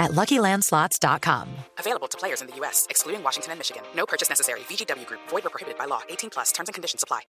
at LuckyLandSlots.com. Available to players in the U.S., excluding Washington and Michigan. No purchase necessary. VGW Group. Void or prohibited by law. 18 plus. Terms and conditions apply.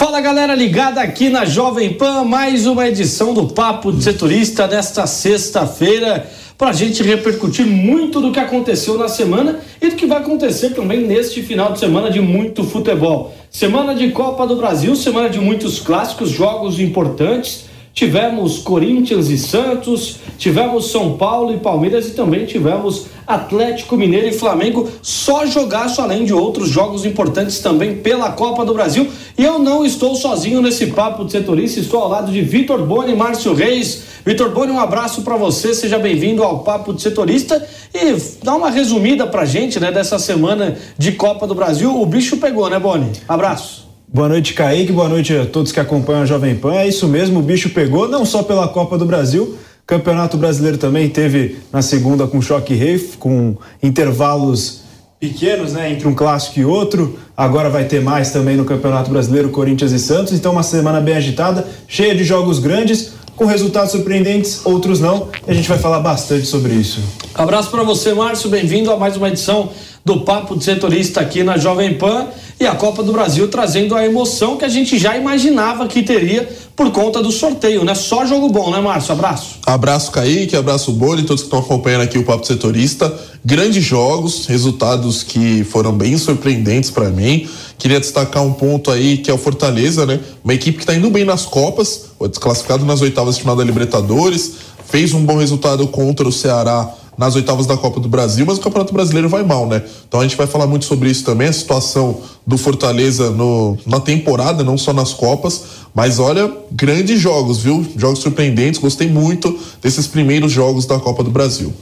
Fala galera ligada aqui na Jovem Pan, mais uma edição do Papo de Setorista nesta sexta-feira, para a gente repercutir muito do que aconteceu na semana e do que vai acontecer também neste final de semana de muito futebol. Semana de Copa do Brasil, semana de muitos clássicos, jogos importantes. Tivemos Corinthians e Santos, tivemos São Paulo e Palmeiras e também tivemos Atlético Mineiro e Flamengo. Só jogaço além de outros jogos importantes também pela Copa do Brasil. E eu não estou sozinho nesse papo de setorista, estou ao lado de Vitor Boni e Márcio Reis. Vitor Boni, um abraço para você, seja bem-vindo ao Papo de Setorista e dá uma resumida pra gente, né, dessa semana de Copa do Brasil. O bicho pegou, né, Boni? Abraço. Boa noite, Kaique. Boa noite a todos que acompanham a Jovem Pan. É isso mesmo, o bicho pegou, não só pela Copa do Brasil, Campeonato Brasileiro também teve na segunda com choque rei, com intervalos pequenos, né, entre um clássico e outro. Agora vai ter mais também no Campeonato Brasileiro, Corinthians e Santos. Então, uma semana bem agitada, cheia de jogos grandes, com resultados surpreendentes, outros não. E a gente vai falar bastante sobre isso. Abraço para você, Márcio. Bem-vindo a mais uma edição do Papo de Setorista aqui na Jovem Pan e a Copa do Brasil trazendo a emoção que a gente já imaginava que teria por conta do sorteio, né? Só jogo bom, né, Márcio? Abraço. Abraço, Kaique, abraço, Boli, todos que estão acompanhando aqui o Papo Setorista. Grandes jogos, resultados que foram bem surpreendentes para mim. Queria destacar um ponto aí que é o Fortaleza, né? Uma equipe que está indo bem nas Copas, foi desclassificado nas oitavas de final da Libertadores, fez um bom resultado contra o Ceará nas oitavas da Copa do Brasil, mas o Campeonato Brasileiro vai mal, né? Então a gente vai falar muito sobre isso também, a situação do Fortaleza no, na temporada, não só nas Copas. Mas olha, grandes jogos, viu? Jogos surpreendentes, gostei muito desses primeiros jogos da Copa do Brasil.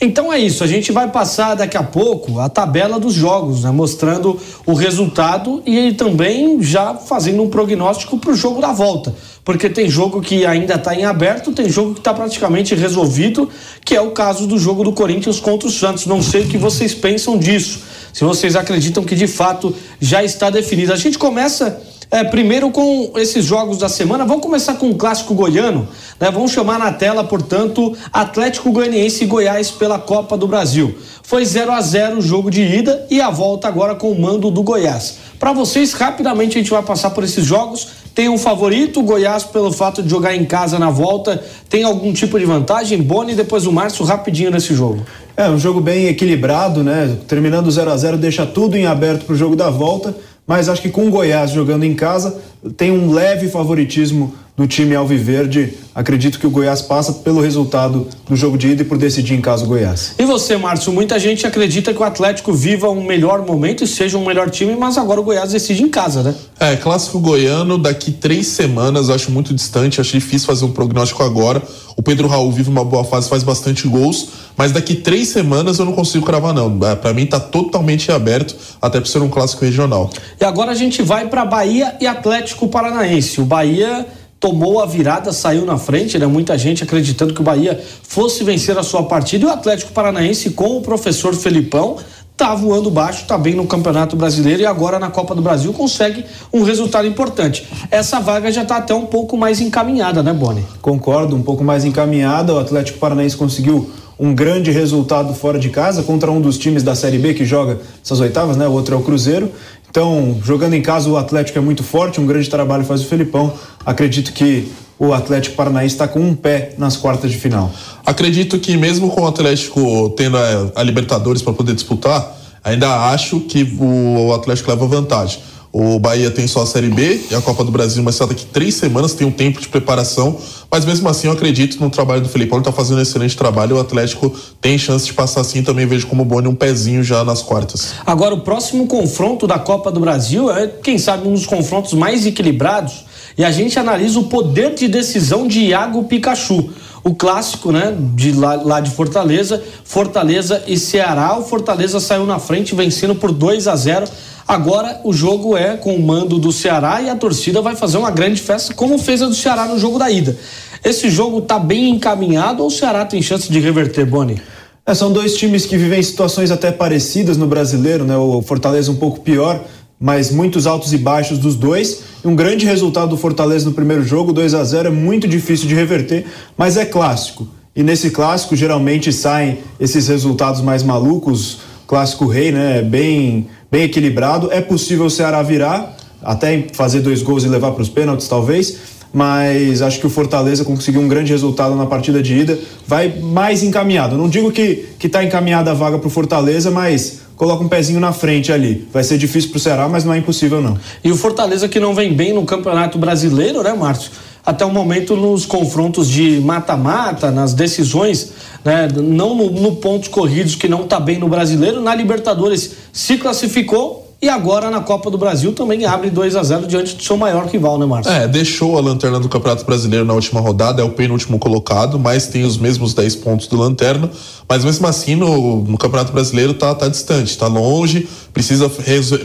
Então é isso, a gente vai passar daqui a pouco a tabela dos jogos, né? mostrando o resultado e também já fazendo um prognóstico para o jogo da volta porque tem jogo que ainda está em aberto, tem jogo que está praticamente resolvido, que é o caso do jogo do Corinthians contra o Santos. Não sei o que vocês pensam disso, se vocês acreditam que de fato já está definido. A gente começa é, primeiro com esses jogos da semana. Vamos começar com o clássico goiano, né? Vamos chamar na tela, portanto, Atlético Goianiense e Goiás pela Copa do Brasil. Foi 0 a 0 o jogo de ida e a volta agora com o mando do Goiás. Para vocês, rapidamente a gente vai passar por esses jogos. Tem um favorito, o Goiás, pelo fato de jogar em casa na volta, tem algum tipo de vantagem? Boni e depois o Márcio, rapidinho nesse jogo. É, um jogo bem equilibrado, né? Terminando 0 a 0 deixa tudo em aberto para o jogo da volta mas acho que com o Goiás jogando em casa tem um leve favoritismo do time Alviverde. Acredito que o Goiás passa pelo resultado do jogo de ida e por decidir em casa o Goiás. E você, Márcio? Muita gente acredita que o Atlético viva um melhor momento e seja um melhor time, mas agora o Goiás decide em casa, né? É, clássico goiano, daqui três semanas, acho muito distante, acho difícil fazer um prognóstico agora. O Pedro Raul vive uma boa fase, faz bastante gols, mas daqui três semanas eu não consigo cravar, não. É, para mim tá totalmente aberto, até por ser um clássico regional. E agora a gente vai para Bahia e Atlético Paranaense. O Bahia tomou a virada, saiu na frente, né? Muita gente acreditando que o Bahia fosse vencer a sua partida e o Atlético Paranaense com o professor Felipão tá voando baixo, tá bem no Campeonato Brasileiro e agora na Copa do Brasil consegue um resultado importante. Essa vaga já tá até um pouco mais encaminhada, né, Boni? Concordo, um pouco mais encaminhada. O Atlético Paranaense conseguiu um grande resultado fora de casa contra um dos times da Série B que joga essas oitavas, né? O outro é o Cruzeiro. Então, jogando em casa, o Atlético é muito forte, um grande trabalho faz o Felipão. Acredito que o Atlético Paranaense está com um pé nas quartas de final. Acredito que mesmo com o Atlético tendo a, a Libertadores para poder disputar, ainda acho que o Atlético leva vantagem. O Bahia tem só a Série B e a Copa do Brasil, mas só daqui três semanas tem um tempo de preparação. Mas mesmo assim, eu acredito no trabalho do Felipão, ele está fazendo um excelente trabalho. O Atlético tem chance de passar assim. Também vejo como Boni um pezinho já nas quartas. Agora, o próximo confronto da Copa do Brasil é, quem sabe, um dos confrontos mais equilibrados. E a gente analisa o poder de decisão de Iago Pikachu. o clássico, né, de lá, lá, de Fortaleza, Fortaleza e Ceará. O Fortaleza saiu na frente, vencendo por 2 a 0. Agora o jogo é com o mando do Ceará e a torcida vai fazer uma grande festa, como fez a do Ceará no jogo da ida. Esse jogo está bem encaminhado ou o Ceará tem chance de reverter, Boni? É, são dois times que vivem situações até parecidas no brasileiro, né? O Fortaleza um pouco pior, mas muitos altos e baixos dos dois. Um grande resultado do Fortaleza no primeiro jogo, 2 a 0 é muito difícil de reverter, mas é clássico. E nesse clássico geralmente saem esses resultados mais malucos, clássico rei, né? Bem, bem equilibrado. É possível o Ceará virar, até fazer dois gols e levar para os pênaltis, talvez mas acho que o Fortaleza conseguiu um grande resultado na partida de ida, vai mais encaminhado. Não digo que está encaminhada a vaga para o Fortaleza, mas coloca um pezinho na frente ali. Vai ser difícil para o Ceará, mas não é impossível não. E o Fortaleza que não vem bem no Campeonato Brasileiro, né, Márcio? Até o momento nos confrontos de mata-mata, nas decisões, né, não no, no pontos corridos que não está bem no Brasileiro, na Libertadores se classificou e agora na Copa do Brasil também abre 2 a 0 diante do seu maior rival, né, Márcio? É, deixou a lanterna do Campeonato Brasileiro na última rodada, é o penúltimo colocado, mas tem os mesmos 10 pontos do lanterna. Mas mesmo assim, no, no Campeonato Brasileiro tá, tá distante, tá longe, precisa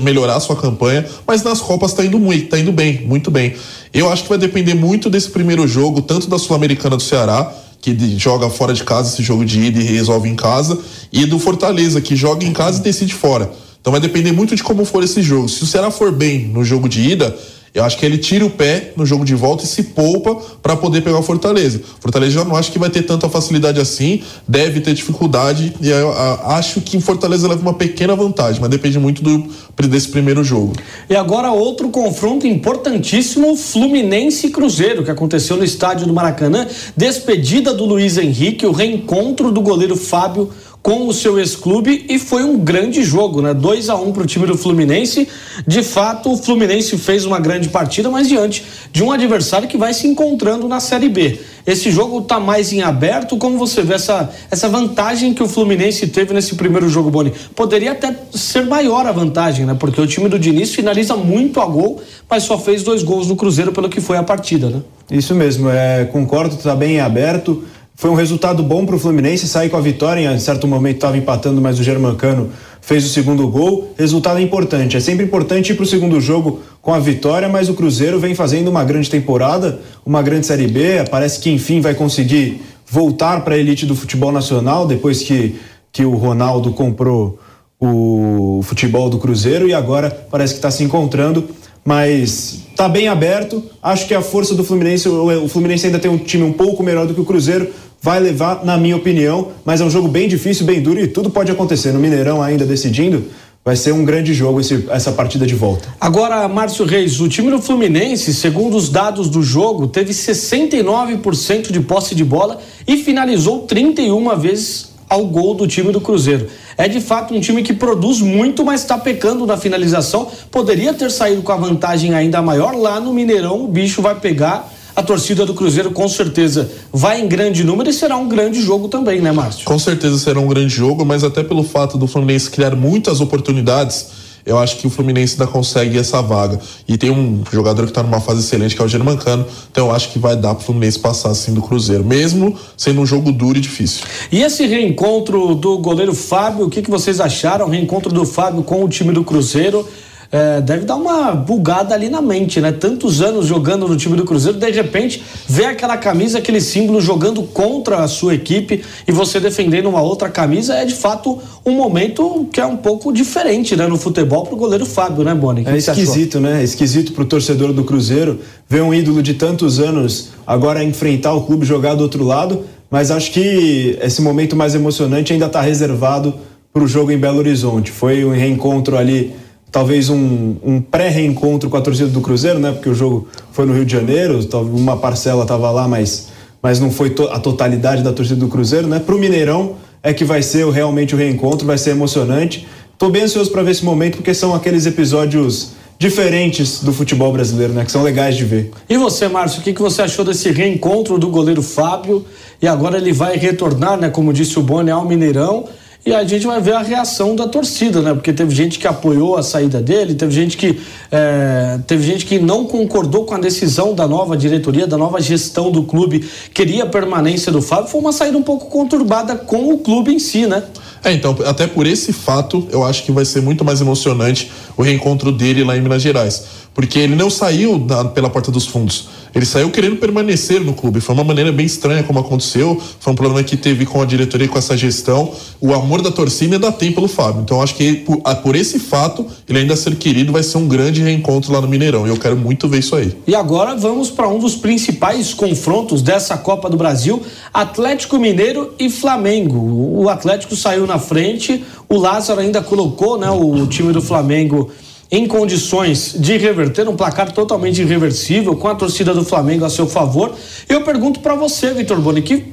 melhorar sua campanha, mas nas Copas tá indo muito, tá indo bem, muito bem. Eu acho que vai depender muito desse primeiro jogo, tanto da Sul-Americana do Ceará, que joga fora de casa esse jogo de ida e resolve em casa, e do Fortaleza, que joga em casa e decide fora. Então vai depender muito de como for esse jogo. Se o Ceará for bem no jogo de ida, eu acho que ele tira o pé no jogo de volta e se poupa para poder pegar o Fortaleza. Fortaleza já não acho que vai ter tanta facilidade assim, deve ter dificuldade e eu, acho que o Fortaleza leva uma pequena vantagem, mas depende muito do, desse primeiro jogo. E agora outro confronto importantíssimo, Fluminense e Cruzeiro, que aconteceu no estádio do Maracanã, despedida do Luiz Henrique, o reencontro do goleiro Fábio com o seu ex-clube e foi um grande jogo, né? 2 a 1 um para o time do Fluminense. De fato, o Fluminense fez uma grande partida, mas diante de um adversário que vai se encontrando na Série B. Esse jogo está mais em aberto. Como você vê essa, essa vantagem que o Fluminense teve nesse primeiro jogo, Boni? Poderia até ser maior a vantagem, né? Porque o time do Diniz finaliza muito a gol, mas só fez dois gols no Cruzeiro pelo que foi a partida, né? Isso mesmo, é, concordo, está bem aberto. Foi um resultado bom para o Fluminense sair com a vitória. Em certo momento estava empatando, mas o Germancano fez o segundo gol. Resultado importante. É sempre importante ir para o segundo jogo com a vitória, mas o Cruzeiro vem fazendo uma grande temporada, uma grande Série B. Parece que enfim vai conseguir voltar para a elite do futebol nacional depois que, que o Ronaldo comprou o futebol do Cruzeiro e agora parece que está se encontrando mas está bem aberto. Acho que a força do Fluminense, o Fluminense ainda tem um time um pouco melhor do que o Cruzeiro, vai levar, na minha opinião, mas é um jogo bem difícil, bem duro e tudo pode acontecer. No Mineirão ainda decidindo, vai ser um grande jogo esse, essa partida de volta. Agora, Márcio Reis, o time do Fluminense, segundo os dados do jogo, teve 69% de posse de bola e finalizou 31 vezes ao gol do time do Cruzeiro. É de fato um time que produz muito, mas está pecando na finalização. Poderia ter saído com a vantagem ainda maior. Lá no Mineirão, o bicho vai pegar a torcida do Cruzeiro com certeza vai em grande número e será um grande jogo também, né, Márcio? Com certeza será um grande jogo, mas até pelo fato do Fluminense criar muitas oportunidades, eu acho que o Fluminense ainda consegue essa vaga. E tem um jogador que está numa fase excelente, que é o Germancano, então eu acho que vai dar para o Fluminense passar assim do Cruzeiro, mesmo sendo um jogo duro e difícil. E esse reencontro do goleiro Fábio, o que, que vocês acharam? O reencontro do Fábio com o time do Cruzeiro é, deve dar uma bugada ali na mente, né? Tantos anos jogando no time do Cruzeiro, de repente vê aquela camisa, aquele símbolo jogando contra a sua equipe e você defendendo uma outra camisa, é de fato um momento que é um pouco diferente, né? No futebol pro goleiro Fábio, né, Boni? É esquisito, né? É esquisito pro torcedor do Cruzeiro ver um ídolo de tantos anos agora enfrentar o clube jogar do outro lado, mas acho que esse momento mais emocionante ainda está reservado para o jogo em Belo Horizonte. Foi um reencontro ali talvez um, um pré-reencontro com a torcida do Cruzeiro, né? Porque o jogo foi no Rio de Janeiro, uma parcela estava lá, mas, mas não foi to a totalidade da torcida do Cruzeiro, né? Para o Mineirão é que vai ser realmente o reencontro, vai ser emocionante. Estou bem ansioso para ver esse momento, porque são aqueles episódios diferentes do futebol brasileiro, né? Que são legais de ver. E você, Márcio, o que, que você achou desse reencontro do goleiro Fábio? E agora ele vai retornar, né? Como disse o Boni, ao Mineirão e a gente vai ver a reação da torcida, né? Porque teve gente que apoiou a saída dele, teve gente que é, teve gente que não concordou com a decisão da nova diretoria, da nova gestão do clube, queria a permanência do Fábio. Foi uma saída um pouco conturbada com o clube em si, né? É, então, até por esse fato, eu acho que vai ser muito mais emocionante o reencontro dele lá em Minas Gerais. Porque ele não saiu da, pela porta dos fundos. Ele saiu querendo permanecer no clube. Foi uma maneira bem estranha como aconteceu. Foi um problema que teve com a diretoria e com essa gestão. O amor da torcida ainda tem pelo Fábio. Então acho que por, por, esse fato, ele ainda ser querido vai ser um grande reencontro lá no Mineirão. E eu quero muito ver isso aí. E agora vamos para um dos principais confrontos dessa Copa do Brasil: Atlético Mineiro e Flamengo. O Atlético saiu na frente, o Lázaro ainda colocou né, o time do Flamengo em condições de reverter, um placar totalmente irreversível, com a torcida do Flamengo a seu favor. Eu pergunto para você, Vitor Boni, que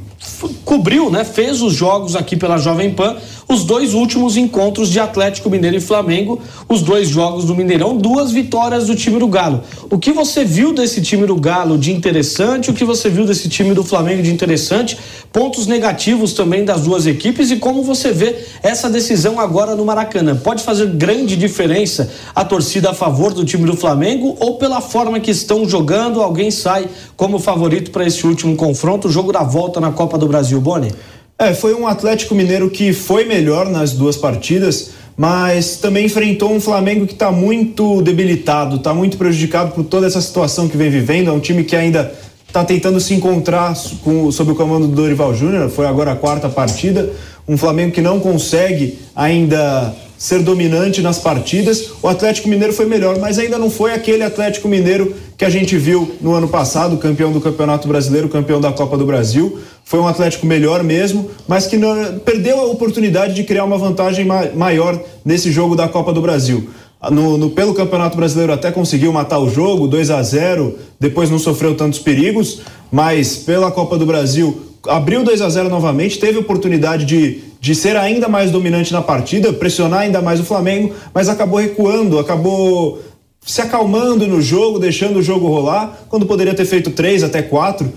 cobriu, né, fez os jogos aqui pela Jovem Pan, os dois últimos encontros de Atlético Mineiro e Flamengo, os dois jogos do Mineirão, duas vitórias do time do Galo. O que você viu desse time do Galo de interessante? O que você viu desse time do Flamengo de interessante? Pontos negativos também das duas equipes e como você vê essa decisão agora no Maracanã? Pode fazer grande diferença a torcida a favor do time do Flamengo ou pela forma que estão jogando, alguém sai como favorito para esse último confronto, o jogo da volta na Copa do Brasil, Boni? É, foi um Atlético Mineiro que foi melhor nas duas partidas, mas também enfrentou um Flamengo que está muito debilitado, está muito prejudicado por toda essa situação que vem vivendo. É um time que ainda está tentando se encontrar com, sob o comando do Dorival Júnior, foi agora a quarta partida. Um Flamengo que não consegue ainda ser dominante nas partidas. O Atlético Mineiro foi melhor, mas ainda não foi aquele Atlético Mineiro que a gente viu no ano passado, campeão do Campeonato Brasileiro, campeão da Copa do Brasil. Foi um Atlético melhor mesmo, mas que não, perdeu a oportunidade de criar uma vantagem ma maior nesse jogo da Copa do Brasil. No, no, pelo Campeonato Brasileiro até conseguiu matar o jogo, 2 a 0 depois não sofreu tantos perigos, mas pela Copa do Brasil abriu 2 a 0 novamente, teve oportunidade de, de ser ainda mais dominante na partida, pressionar ainda mais o Flamengo, mas acabou recuando, acabou se acalmando no jogo, deixando o jogo rolar, quando poderia ter feito três até quatro,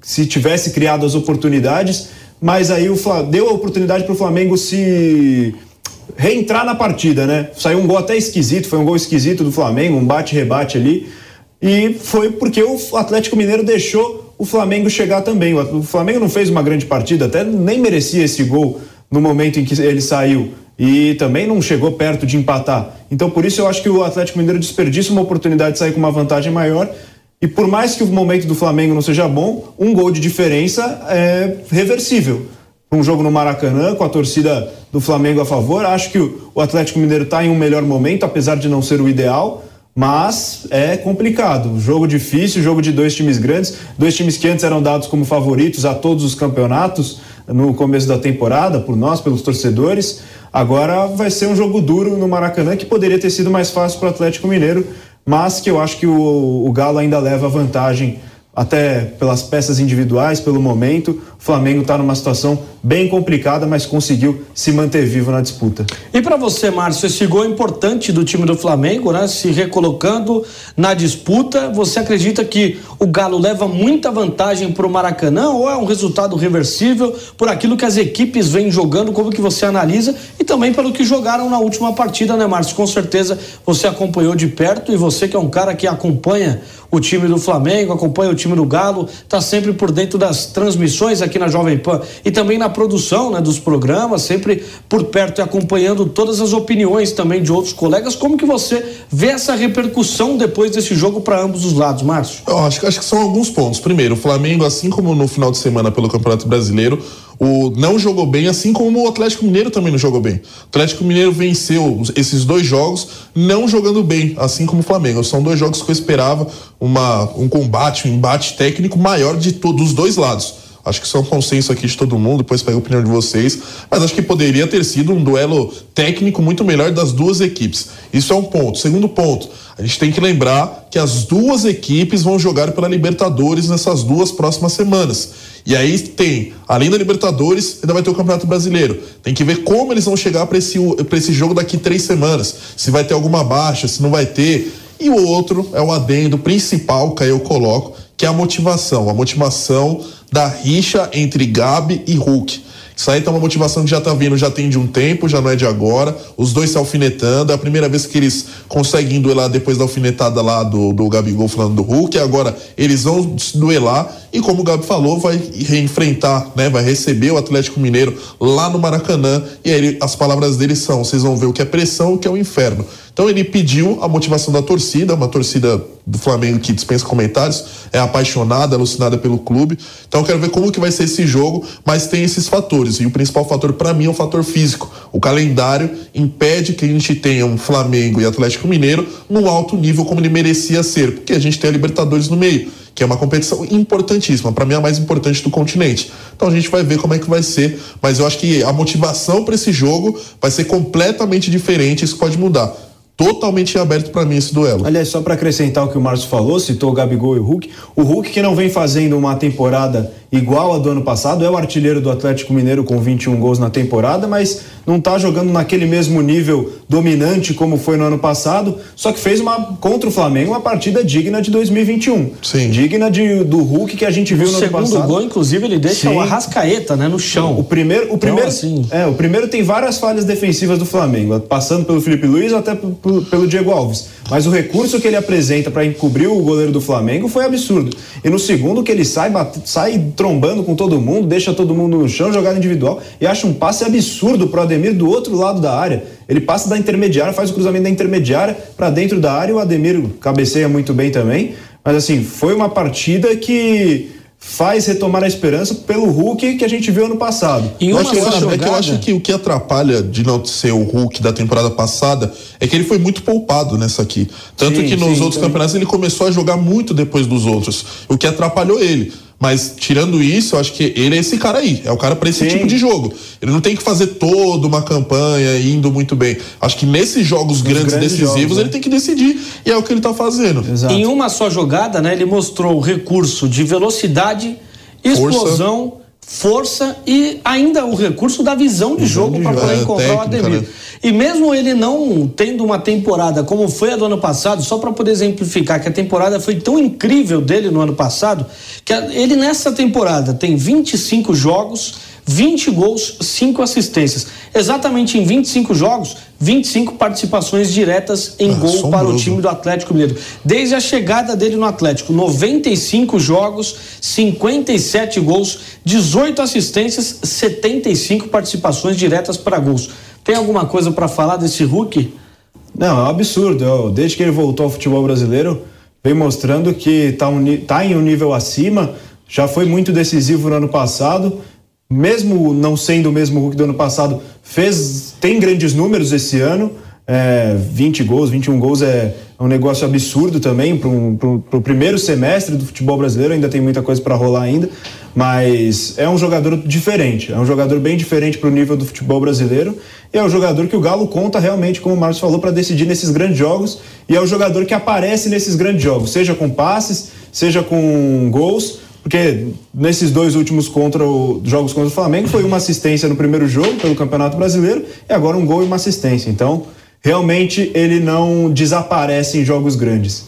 se tivesse criado as oportunidades, mas aí o deu a oportunidade para o Flamengo se reentrar na partida, né? Saiu um gol até esquisito, foi um gol esquisito do Flamengo, um bate-rebate ali, e foi porque o Atlético Mineiro deixou o Flamengo chegar também. O Flamengo não fez uma grande partida, até nem merecia esse gol no momento em que ele saiu e também não chegou perto de empatar. Então, por isso, eu acho que o Atlético Mineiro desperdiça uma oportunidade de sair com uma vantagem maior. E por mais que o momento do Flamengo não seja bom, um gol de diferença é reversível. Um jogo no Maracanã, com a torcida do Flamengo a favor, acho que o Atlético Mineiro está em um melhor momento, apesar de não ser o ideal, mas é complicado. Jogo difícil, jogo de dois times grandes, dois times que antes eram dados como favoritos a todos os campeonatos no começo da temporada, por nós, pelos torcedores. Agora vai ser um jogo duro no Maracanã que poderia ter sido mais fácil para o Atlético Mineiro, mas que eu acho que o, o Galo ainda leva vantagem até pelas peças individuais, pelo momento. O Flamengo está numa situação bem complicada, mas conseguiu se manter vivo na disputa. E para você, Márcio, esse gol importante do time do Flamengo, né, se recolocando na disputa, você acredita que o Galo leva muita vantagem para o Maracanã ou é um resultado reversível por aquilo que as equipes vêm jogando, como que você analisa e também pelo que jogaram na última partida, né, Márcio? Com certeza você acompanhou de perto e você que é um cara que acompanha o time do Flamengo, acompanha o time do Galo, está sempre por dentro das transmissões aqui na Jovem Pan e também na produção né, dos programas, sempre por perto e acompanhando todas as opiniões também de outros colegas. Como que você vê essa repercussão depois desse jogo para ambos os lados, Márcio? Eu acho, acho que são alguns pontos. Primeiro, o Flamengo, assim como no final de semana pelo Campeonato Brasileiro, o não jogou bem, assim como o Atlético Mineiro também não jogou bem. O Atlético Mineiro venceu esses dois jogos não jogando bem, assim como o Flamengo. São dois jogos que eu esperava uma, um combate, um embate técnico maior de todos os dois lados. Acho que isso é um consenso aqui de todo mundo, depois pego a opinião de vocês. Mas acho que poderia ter sido um duelo técnico muito melhor das duas equipes. Isso é um ponto. Segundo ponto, a gente tem que lembrar que as duas equipes vão jogar pela Libertadores nessas duas próximas semanas. E aí tem, além da Libertadores, ainda vai ter o Campeonato Brasileiro. Tem que ver como eles vão chegar para esse, esse jogo daqui três semanas. Se vai ter alguma baixa, se não vai ter. E o outro é o adendo principal que aí eu coloco, que é a motivação. A motivação da rixa entre Gabi e Hulk. Isso aí tá uma motivação que já tá vindo, já tem de um tempo, já não é de agora. Os dois se alfinetando. É a primeira vez que eles conseguem duelar depois da alfinetada lá do, do Gabigol falando do Hulk. Agora eles vão duelar e, como o Gabi falou, vai reenfrentar, né? Vai receber o Atlético Mineiro lá no Maracanã. E aí as palavras dele são: vocês vão ver o que é pressão o que é o inferno. Então ele pediu a motivação da torcida, uma torcida do Flamengo que dispensa comentários, é apaixonada, alucinada pelo clube. Então eu quero ver como que vai ser esse jogo, mas tem esses fatores. E o principal fator para mim é o fator físico. O calendário impede que a gente tenha um Flamengo e Atlético Mineiro no alto nível como ele merecia ser, porque a gente tem a Libertadores no meio que é uma competição importantíssima, para mim é a mais importante do continente. Então a gente vai ver como é que vai ser, mas eu acho que a motivação para esse jogo vai ser completamente diferente, isso pode mudar totalmente aberto para mim esse duelo. Aliás, só para acrescentar o que o Márcio falou, citou o Gabigol e o Hulk. O Hulk que não vem fazendo uma temporada igual a do ano passado, é o artilheiro do Atlético Mineiro com 21 gols na temporada, mas não está jogando naquele mesmo nível dominante como foi no ano passado, só que fez uma contra o Flamengo uma partida digna de 2021. Sim. Digna de, do Hulk que a gente viu no, no ano passado. O segundo gol, inclusive, ele deixa Sim. o Arrascaeta, né, no chão. O primeiro, o então, primeiro, então, assim... é, o primeiro tem várias falhas defensivas do Flamengo, passando pelo Felipe Luiz até pelo, pelo Diego Alves. Mas o recurso que ele apresenta para encobrir o goleiro do Flamengo foi absurdo. E no segundo que ele sai, bate, sai trombando com todo mundo, deixa todo mundo no chão, jogada individual e acha um passe absurdo pro Ademir do outro lado da área. Ele passa da intermediária, faz o cruzamento da intermediária para dentro da área e o Ademir cabeceia muito bem também. Mas assim, foi uma partida que faz retomar a esperança pelo Hulk que a gente viu ano passado. E uma eu acho, é que eu acho que o que atrapalha de não ser o Hulk da temporada passada é que ele foi muito poupado nessa aqui. Tanto sim, que nos sim, outros campeonatos ele começou a jogar muito depois dos outros, o que atrapalhou ele. Mas tirando isso, eu acho que ele é esse cara aí. É o cara para esse Sim. tipo de jogo. Ele não tem que fazer toda uma campanha indo muito bem. Acho que nesses jogos grandes, grandes, decisivos jogos, ele né? tem que decidir e é o que ele tá fazendo. Exato. Em uma só jogada, né, ele mostrou o recurso de velocidade, explosão, Força força e ainda o recurso da visão de jogo para poder é, encontrar técnica, o Ademir. Né? E mesmo ele não tendo uma temporada como foi a do ano passado, só para poder exemplificar que a temporada foi tão incrível dele no ano passado, que ele nessa temporada tem 25 jogos, 20 gols, 5 assistências. Exatamente em 25 jogos, 25 participações diretas em ah, gol para o time do Atlético Mineiro. Desde a chegada dele no Atlético, 95 jogos, 57 gols, 18 assistências, 75 participações diretas para gols. Tem alguma coisa para falar desse Hulk? Não, é um absurdo. Desde que ele voltou ao futebol brasileiro, vem mostrando que está um, tá em um nível acima. Já foi muito decisivo no ano passado mesmo não sendo o mesmo Hulk do ano passado, fez tem grandes números esse ano. É, 20 gols, 21 gols é um negócio absurdo também para o primeiro semestre do futebol brasileiro. Ainda tem muita coisa para rolar ainda, mas é um jogador diferente. É um jogador bem diferente para o nível do futebol brasileiro. E é um jogador que o Galo conta realmente, como o Marcos falou, para decidir nesses grandes jogos. E é o jogador que aparece nesses grandes jogos, seja com passes, seja com gols porque nesses dois últimos contra o, jogos contra o Flamengo foi uma assistência no primeiro jogo pelo Campeonato Brasileiro e agora um gol e uma assistência. Então, realmente ele não desaparece em jogos grandes.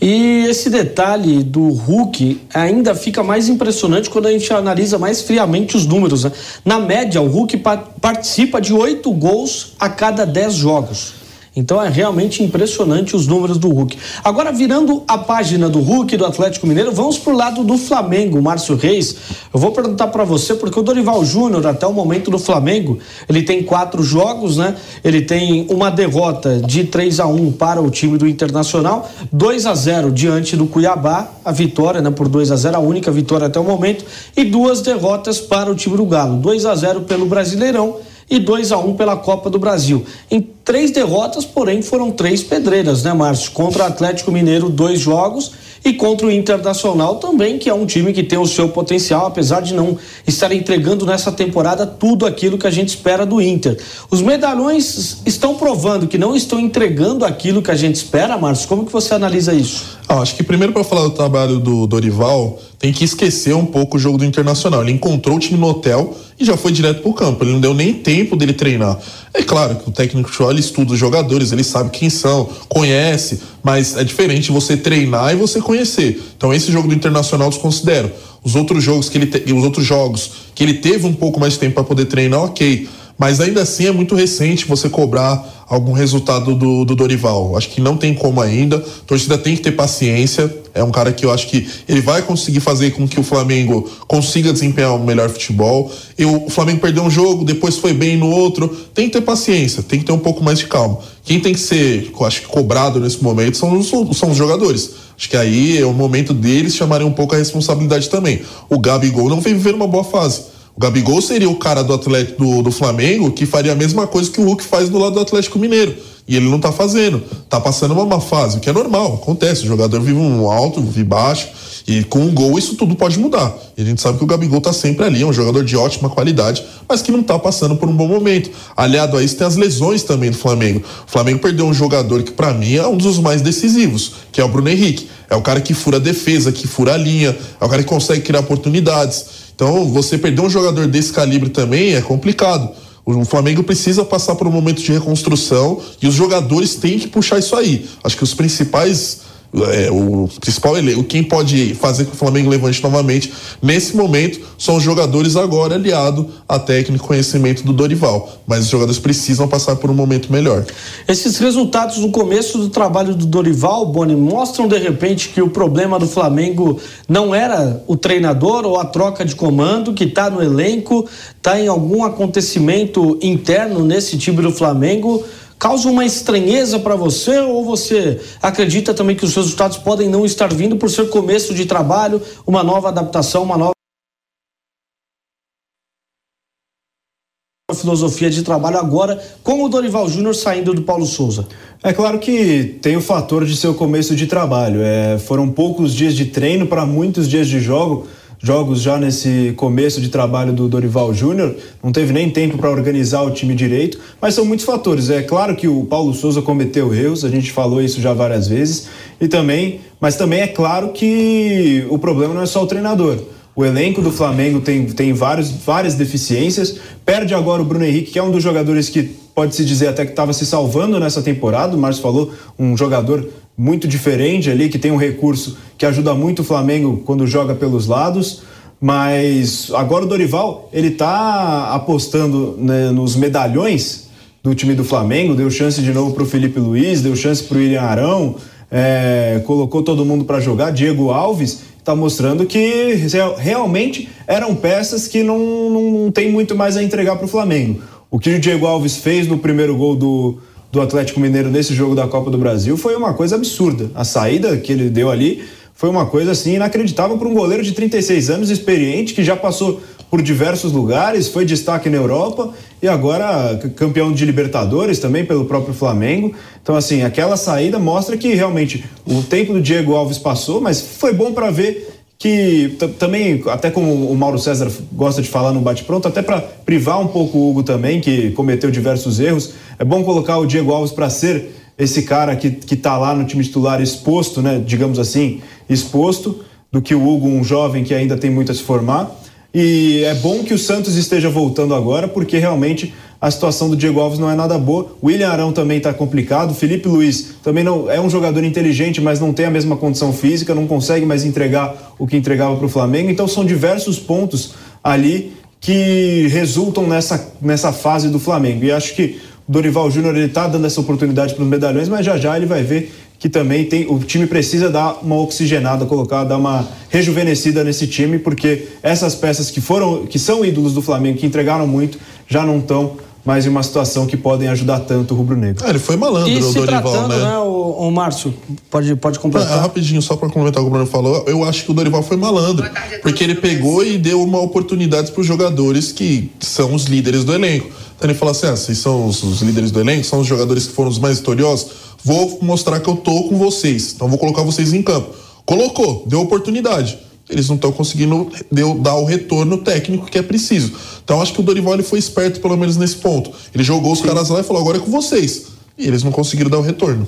E esse detalhe do Hulk ainda fica mais impressionante quando a gente analisa mais friamente os números. Né? Na média, o Hulk pa participa de oito gols a cada dez jogos. Então é realmente impressionante os números do Hulk. Agora, virando a página do Hulk do Atlético Mineiro, vamos pro lado do Flamengo, Márcio Reis. Eu vou perguntar para você, porque o Dorival Júnior, até o momento do Flamengo, ele tem quatro jogos, né? Ele tem uma derrota de 3 a 1 para o time do Internacional, 2 a 0 diante do Cuiabá, a vitória, né? Por 2 a 0 a única vitória até o momento, e duas derrotas para o time do Galo, 2 a 0 pelo Brasileirão e 2 a 1 pela Copa do Brasil. Em três derrotas, porém, foram três pedreiras, né, Márcio? Contra o Atlético Mineiro, dois jogos e contra o Internacional também, que é um time que tem o seu potencial, apesar de não estar entregando nessa temporada tudo aquilo que a gente espera do Inter. Os medalhões estão provando que não estão entregando aquilo que a gente espera, Márcio. Como que você analisa isso? Ah, acho que primeiro para falar do trabalho do Dorival, tem que esquecer um pouco o jogo do Internacional. Ele encontrou o time no hotel e já foi direto pro campo. Ele não deu nem tempo dele treinar. É claro que o técnico de ele estuda os jogadores, ele sabe quem são, conhece, mas é diferente você treinar e você conhecer. Então esse jogo do Internacional desconsidero. Os outros jogos que ele te... os outros jogos que ele teve um pouco mais de tempo para poder treinar, ok. Mas ainda assim é muito recente você cobrar algum resultado do, do Dorival. Acho que não tem como ainda. A torcida tem que ter paciência. É um cara que eu acho que ele vai conseguir fazer com que o Flamengo consiga desempenhar um melhor futebol. E o Flamengo perdeu um jogo, depois foi bem no outro. Tem que ter paciência, tem que ter um pouco mais de calma. Quem tem que ser, acho que cobrado nesse momento são os, são os jogadores. Acho que aí é o momento deles chamarem um pouco a responsabilidade também. O Gabigol não vem vivendo uma boa fase. O Gabigol seria o cara do Atlético do, do, Flamengo que faria a mesma coisa que o Hulk faz do lado do Atlético Mineiro. E ele não tá fazendo. Tá passando uma má fase, o que é normal, acontece. O jogador vive um alto, vive baixo. E com um gol isso tudo pode mudar. E a gente sabe que o Gabigol tá sempre ali, é um jogador de ótima qualidade, mas que não tá passando por um bom momento. Aliado a isso, tem as lesões também do Flamengo. O Flamengo perdeu um jogador que, para mim, é um dos mais decisivos, que é o Bruno Henrique. É o cara que fura a defesa, que fura a linha, é o cara que consegue criar oportunidades. Então, você perder um jogador desse calibre também é complicado. O Flamengo precisa passar por um momento de reconstrução e os jogadores têm que puxar isso aí. Acho que os principais é, o principal o quem pode fazer que o Flamengo levante novamente. Nesse momento são os jogadores agora aliado a técnico conhecimento do Dorival, mas os jogadores precisam passar por um momento melhor. Esses resultados no começo do trabalho do Dorival, Boni, mostram de repente que o problema do Flamengo não era o treinador ou a troca de comando que está no elenco, está em algum acontecimento interno nesse time do Flamengo causa uma estranheza para você ou você acredita também que os resultados podem não estar vindo por ser começo de trabalho, uma nova adaptação, uma nova filosofia de trabalho agora com o Dorival Júnior saindo do Paulo Souza? É claro que tem o fator de ser o começo de trabalho. É, foram poucos dias de treino para muitos dias de jogo jogos já nesse começo de trabalho do Dorival Júnior, não teve nem tempo para organizar o time direito, mas são muitos fatores. É claro que o Paulo Souza cometeu erros, a gente falou isso já várias vezes, e também, mas também é claro que o problema não é só o treinador. O elenco do Flamengo tem, tem vários, várias deficiências. Perde agora o Bruno Henrique, que é um dos jogadores que pode-se dizer até que estava se salvando nessa temporada. O Márcio falou, um jogador muito diferente ali, que tem um recurso que ajuda muito o Flamengo quando joga pelos lados. Mas agora o Dorival, ele tá apostando né, nos medalhões do time do Flamengo, deu chance de novo para o Felipe Luiz, deu chance para o William Arão, é, colocou todo mundo para jogar, Diego Alves, está mostrando que realmente eram peças que não, não, não tem muito mais a entregar para o Flamengo. O que o Diego Alves fez no primeiro gol do, do Atlético Mineiro nesse jogo da Copa do Brasil foi uma coisa absurda. A saída que ele deu ali foi uma coisa assim inacreditável para um goleiro de 36 anos, experiente, que já passou por diversos lugares, foi destaque na Europa e agora campeão de Libertadores também pelo próprio Flamengo. Então, assim, aquela saída mostra que realmente o tempo do Diego Alves passou, mas foi bom para ver que também, até como o Mauro César gosta de falar no bate-pronto, até para privar um pouco o Hugo também, que cometeu diversos erros, é bom colocar o Diego Alves para ser esse cara que, que tá lá no time titular exposto, né, digamos assim, exposto, do que o Hugo, um jovem que ainda tem muito a se formar. E é bom que o Santos esteja voltando agora, porque realmente a situação do Diego Alves não é nada boa. O William Arão também está complicado. Felipe Luiz também não é um jogador inteligente, mas não tem a mesma condição física, não consegue mais entregar o que entregava para o Flamengo. Então são diversos pontos ali que resultam nessa, nessa fase do Flamengo. E acho que o Dorival Júnior está dando essa oportunidade para os medalhões, mas já já ele vai ver que também tem o time precisa dar uma oxigenada, colocar, dar uma rejuvenescida nesse time, porque essas peças que foram, que são ídolos do Flamengo, que entregaram muito, já não estão mas em uma situação que podem ajudar tanto o rubro-negro. É, ele foi malandro, e o Dorival, né? né o, o Márcio, pode, pode completar. É, rapidinho, só para complementar o que o Bruno falou, eu acho que o Dorival foi malandro, porque ele pegou e deu uma oportunidade para os jogadores que são os líderes do elenco. Então ele falou assim: ah, vocês são os, os, líderes do elenco, são os jogadores que foram os mais vitoriosos, vou mostrar que eu tô com vocês, então vou colocar vocês em campo. Colocou, deu oportunidade eles não estão conseguindo deu, dar o retorno técnico que é preciso. Então acho que o Dorival foi esperto pelo menos nesse ponto. Ele jogou os Sim. caras lá e falou: agora é com vocês. E eles não conseguiram dar o retorno.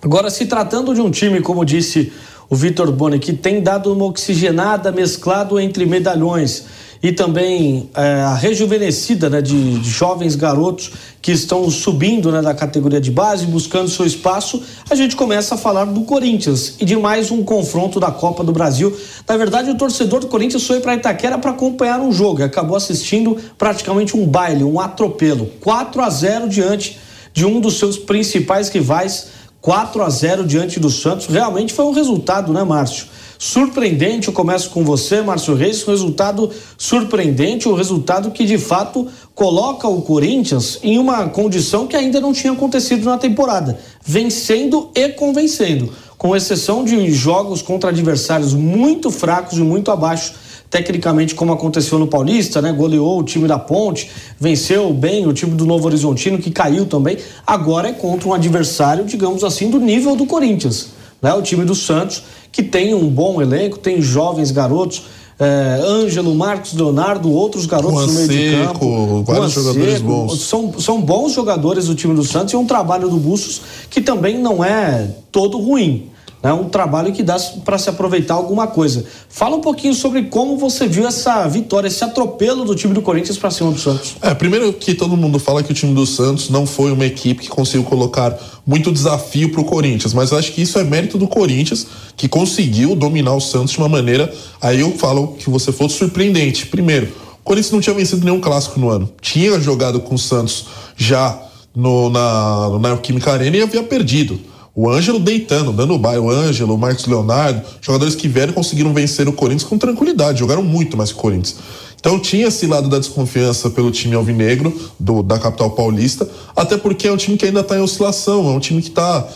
Agora, se tratando de um time, como disse o Vitor Boni, que tem dado uma oxigenada mesclado entre medalhões e também é, a rejuvenescida né, de, de, jovens garotos que estão subindo né, da categoria de base, buscando seu espaço, a gente começa a falar do Corinthians e de mais um confronto da Copa do Brasil. Na verdade, o torcedor do Corinthians foi para Itaquera para acompanhar um jogo e acabou assistindo praticamente um baile, um atropelo. 4 a 0 diante de um dos seus principais rivais, 4 a 0 diante do Santos. Realmente foi um resultado, né, Márcio? surpreendente. Eu começo com você, Márcio Reis. Um resultado surpreendente, um resultado que de fato coloca o Corinthians em uma condição que ainda não tinha acontecido na temporada, vencendo e convencendo, com exceção de jogos contra adversários muito fracos e muito abaixo tecnicamente como aconteceu no Paulista, né? Goleou o time da Ponte, venceu bem o time do Novo Horizontino que caiu também. Agora é contra um adversário, digamos assim, do nível do Corinthians, né? O time do Santos que tem um bom elenco, tem jovens garotos. É, Ângelo, Marcos Leonardo, outros garotos no meio de campo. Vários jogadores bons. São, são bons jogadores do time do Santos e um trabalho do Bustos que também não é todo ruim. É um trabalho que dá para se aproveitar alguma coisa. Fala um pouquinho sobre como você viu essa vitória, esse atropelo do time do Corinthians para cima do Santos. É, primeiro que todo mundo fala que o time do Santos não foi uma equipe que conseguiu colocar muito desafio para o Corinthians, mas eu acho que isso é mérito do Corinthians, que conseguiu dominar o Santos de uma maneira. Aí eu falo que você foi surpreendente. Primeiro, o Corinthians não tinha vencido nenhum clássico no ano. Tinha jogado com o Santos já no, na, na Química Arena e havia perdido. O Ângelo deitando, dando bairro. O Ângelo, o Marcos Leonardo, jogadores que vieram e conseguiram vencer o Corinthians com tranquilidade. Jogaram muito mais que o Corinthians. Então tinha esse lado da desconfiança pelo time alvinegro do, da capital paulista, até porque é um time que ainda está em oscilação, é um time que está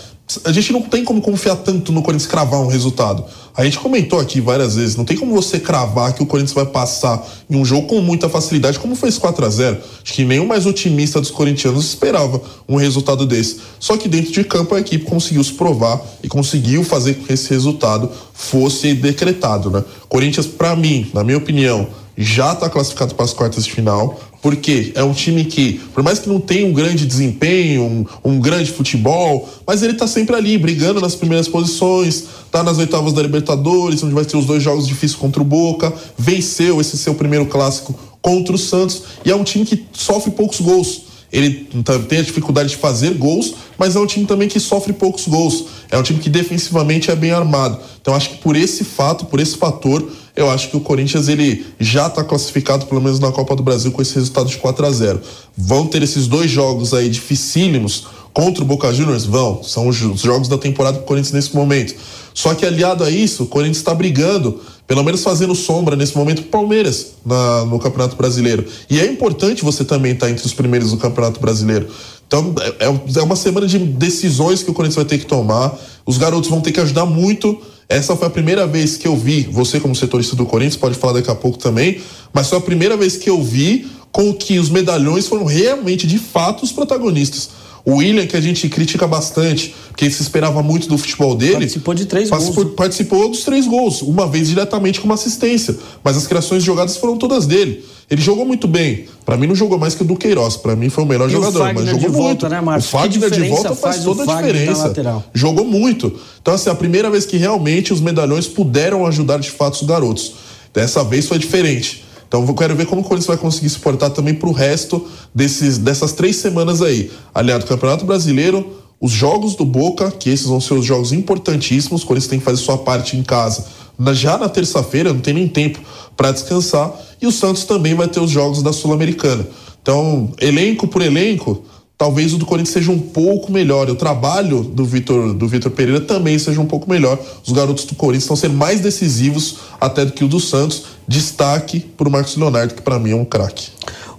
a gente não tem como confiar tanto no Corinthians cravar um resultado. A gente comentou aqui várias vezes, não tem como você cravar que o Corinthians vai passar em um jogo com muita facilidade, como foi esse 4 a 0 Acho que nenhum mais otimista dos corintianos esperava um resultado desse. Só que dentro de campo a equipe conseguiu se provar e conseguiu fazer com que esse resultado fosse decretado, né? Corinthians, para mim, na minha opinião, já está classificado para as quartas de final, porque é um time que, por mais que não tenha um grande desempenho, um, um grande futebol, mas ele está sempre ali, brigando nas primeiras posições, está nas oitavas da Libertadores, onde vai ter os dois jogos difíceis contra o Boca, venceu esse seu primeiro clássico contra o Santos, e é um time que sofre poucos gols. Ele tem a dificuldade de fazer gols, mas é um time também que sofre poucos gols. É um time que defensivamente é bem armado. Então acho que por esse fato, por esse fator, eu acho que o Corinthians ele já está classificado, pelo menos na Copa do Brasil, com esse resultado de 4 a 0 Vão ter esses dois jogos aí dificílimos contra o Boca Juniors? Vão. São os jogos da temporada do Corinthians nesse momento. Só que aliado a isso, o Corinthians está brigando, pelo menos fazendo sombra nesse momento, Palmeiras na, no Campeonato Brasileiro. E é importante você também estar tá entre os primeiros do Campeonato Brasileiro. Então é, é uma semana de decisões que o Corinthians vai ter que tomar. Os garotos vão ter que ajudar muito essa foi a primeira vez que eu vi, você como setorista do Corinthians pode falar daqui a pouco também, mas foi a primeira vez que eu vi com que os medalhões foram realmente, de fato, os protagonistas. O William, que a gente critica bastante, porque se esperava muito do futebol dele. Participou de três participou, gols. Participou dos três gols, uma vez diretamente com uma assistência. Mas as criações de jogadas foram todas dele. Ele jogou muito bem. Para mim não jogou mais que o Duqueiroz. Para mim foi o melhor e jogador, o mas jogou volta, muito. Né, o Fagner de volta faz, faz toda a diferença. Jogou muito. Então assim, a primeira vez que realmente os medalhões puderam ajudar de fato os garotos. Dessa vez foi diferente. Então eu quero ver como o Corinthians vai conseguir se portar também para o resto desses, dessas três semanas aí. Aliado Campeonato Brasileiro, os jogos do Boca, que esses vão ser os jogos importantíssimos, o Corinthians tem que fazer sua parte em casa. Já na terça-feira, não tem nem tempo para descansar. E o Santos também vai ter os jogos da Sul-Americana. Então, elenco por elenco, talvez o do Corinthians seja um pouco melhor. O trabalho do Vitor do Vitor Pereira também seja um pouco melhor. Os garotos do Corinthians estão sendo mais decisivos até do que o do Santos. Destaque para o Marcos Leonardo, que para mim é um craque.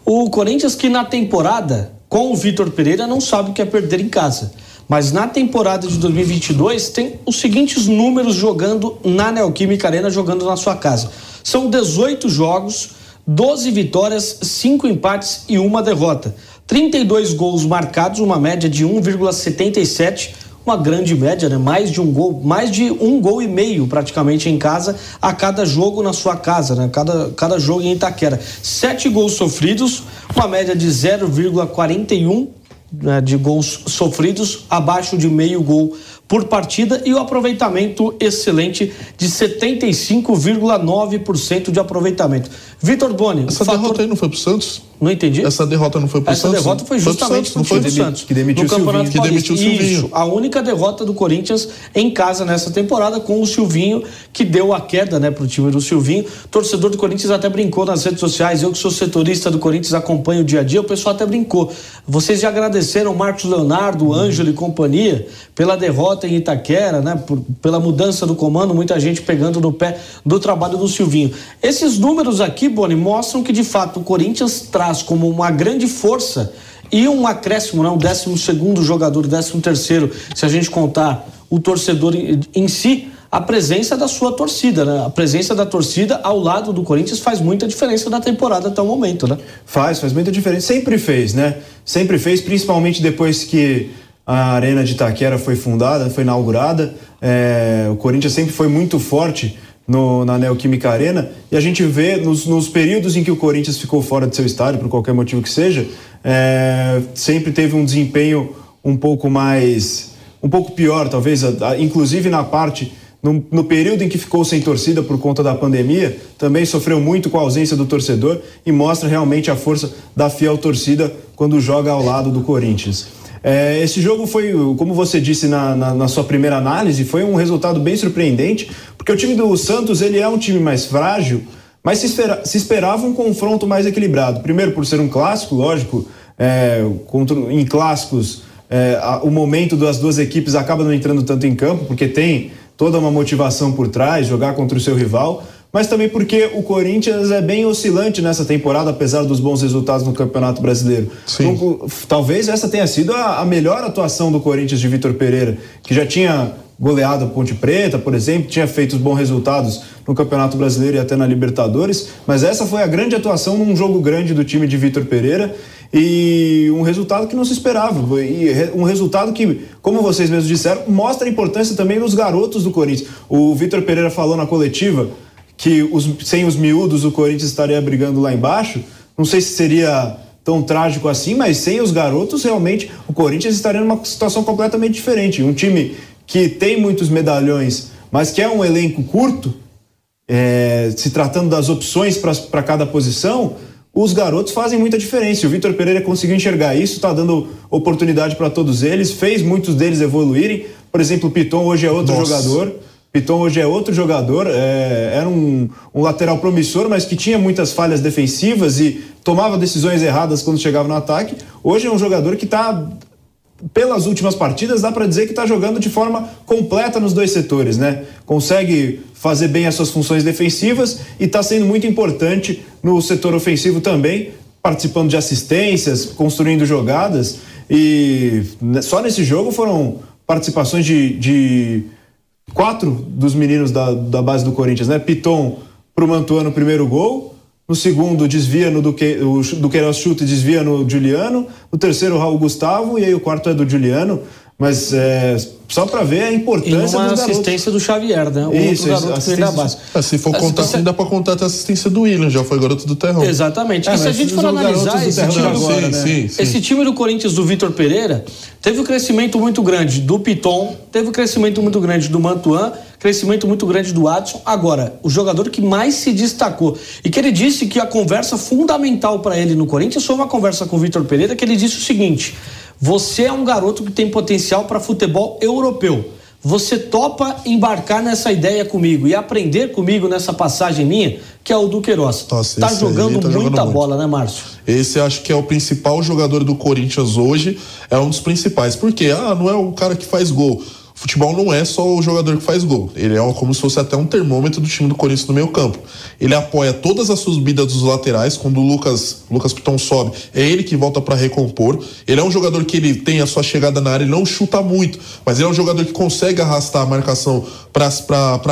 O Corinthians que na temporada, com o Vitor Pereira, não sabe o que é perder em casa. Mas na temporada de 2022 tem os seguintes números jogando na Neoquímica Arena, jogando na sua casa. São 18 jogos, 12 vitórias, 5 empates e uma derrota. 32 gols marcados, uma média de 1,77, uma grande média, né? Mais de um gol, mais de um gol e meio praticamente em casa a cada jogo na sua casa, né? Cada, cada jogo em Itaquera. Sete gols sofridos, uma média de 0,41 né, de gols sofridos, abaixo de meio gol por partida e o aproveitamento excelente de 75,9% de aproveitamento. Vitor Boni. Essa fator... derrota aí não foi pro Santos? Não entendi. Essa derrota não foi pro Essa Santos? Essa derrota foi justamente foi pro Santos, time do Santos. Que demitiu no Campeonato Silvinho. Que demitiu o Silvinho. Isso, a única derrota do Corinthians em casa nessa temporada com o Silvinho, que deu a queda né, pro time do Silvinho. torcedor do Corinthians até brincou nas redes sociais. Eu que sou setorista do Corinthians, acompanho o dia a dia, o pessoal até brincou. Vocês já agradeceram Marcos Leonardo, Ângelo e companhia pela derrota em Itaquera, né? Por, pela mudança do comando, muita gente pegando no pé do trabalho do Silvinho. Esses números aqui, Boni, mostram que de fato o Corinthians traz como uma grande força e um acréscimo, né? um décimo segundo jogador, décimo terceiro, se a gente contar o torcedor em, em si, a presença da sua torcida, né? A presença da torcida ao lado do Corinthians faz muita diferença na temporada até o momento, né? Faz, faz muita diferença. Sempre fez, né? Sempre fez, principalmente depois que a Arena de Itaquera foi fundada, foi inaugurada. É, o Corinthians sempre foi muito forte no, na Neoquímica Arena e a gente vê nos, nos, períodos em que o Corinthians ficou fora de seu estádio, por qualquer motivo que seja, é, sempre teve um desempenho um pouco mais. um pouco pior, talvez, inclusive na parte no, no, período em que ficou sem torcida por conta da pandemia, também sofreu muito com a ausência do torcedor e mostra realmente a força da fiel torcida quando joga ao lado do Corinthians. É, esse jogo foi, como você disse na, na, na, sua primeira análise, foi um resultado bem surpreendente, porque o time do Santos ele é um time mais frágil, mas se, espera, se esperava um confronto mais equilibrado. Primeiro, por ser um clássico, lógico, é, contra, em clássicos é, a, o momento das duas equipes acaba não entrando tanto em campo, porque tem toda uma motivação por trás, jogar contra o seu rival, mas também porque o Corinthians é bem oscilante nessa temporada, apesar dos bons resultados no Campeonato Brasileiro. Então, talvez essa tenha sido a, a melhor atuação do Corinthians de Vitor Pereira, que já tinha goleado a Ponte Preta, por exemplo, tinha feito bons resultados no Campeonato Brasileiro e até na Libertadores, mas essa foi a grande atuação num jogo grande do time de Vitor Pereira e um resultado que não se esperava. E um resultado que, como vocês mesmos disseram, mostra a importância também dos garotos do Corinthians. O Vitor Pereira falou na coletiva que os, sem os miúdos o Corinthians estaria brigando lá embaixo. Não sei se seria tão trágico assim, mas sem os garotos, realmente o Corinthians estaria numa situação completamente diferente. Um time que tem muitos medalhões, mas que é um elenco curto, é, se tratando das opções para cada posição, os garotos fazem muita diferença. O Vitor Pereira conseguiu enxergar isso, está dando oportunidade para todos eles, fez muitos deles evoluírem. Por exemplo, o Piton hoje é outro Nossa. jogador. Piton hoje é outro jogador, é, era um, um, lateral promissor, mas que tinha muitas falhas defensivas e tomava decisões erradas quando chegava no ataque. Hoje é um jogador que está, pelas últimas partidas, dá para dizer que está jogando de forma completa nos dois setores, né? Consegue fazer bem as suas funções defensivas e está sendo muito importante no setor ofensivo também, participando de assistências, construindo jogadas. E só nesse jogo foram participações de, de quatro dos meninos da, da base do Corinthians, né? Piton pro no primeiro gol. No segundo, desvia no Duque, o Duqueiroz chuta e desvia no Juliano. No terceiro, o Raul Gustavo. E aí o quarto é do Juliano. Mas é, só para ver a importância e uma dos assistência do Xavier, né? O Isso, outro garoto que da base. É, se for contar assim, dá para contar até a assistência do William, já foi garoto do Terrão. Exatamente. É, e se a gente for analisar esse time, agora, né? sim, sim. esse time do Corinthians do Vitor Pereira, teve um crescimento muito grande do Piton, teve um crescimento muito grande do Mantuan, crescimento muito grande do Adson. Agora, o jogador que mais se destacou e que ele disse que a conversa fundamental para ele no Corinthians foi uma conversa com o Vitor Pereira, que ele disse o seguinte: você é um garoto que tem potencial para futebol europeu. Você topa embarcar nessa ideia comigo e aprender comigo nessa passagem minha, que é o Duqueiroz. Nossa, tá jogando tá muita jogando bola, né, Márcio? Esse acho que é o principal jogador do Corinthians hoje, é um dos principais. Por quê? Ah, não é o cara que faz gol futebol não é só o jogador que faz gol. Ele é como se fosse até um termômetro do time do Corinthians no meio campo. Ele apoia todas as subidas dos laterais. Quando o Lucas, Lucas Piton sobe, é ele que volta para recompor. Ele é um jogador que ele tem a sua chegada na área, ele não chuta muito, mas ele é um jogador que consegue arrastar a marcação para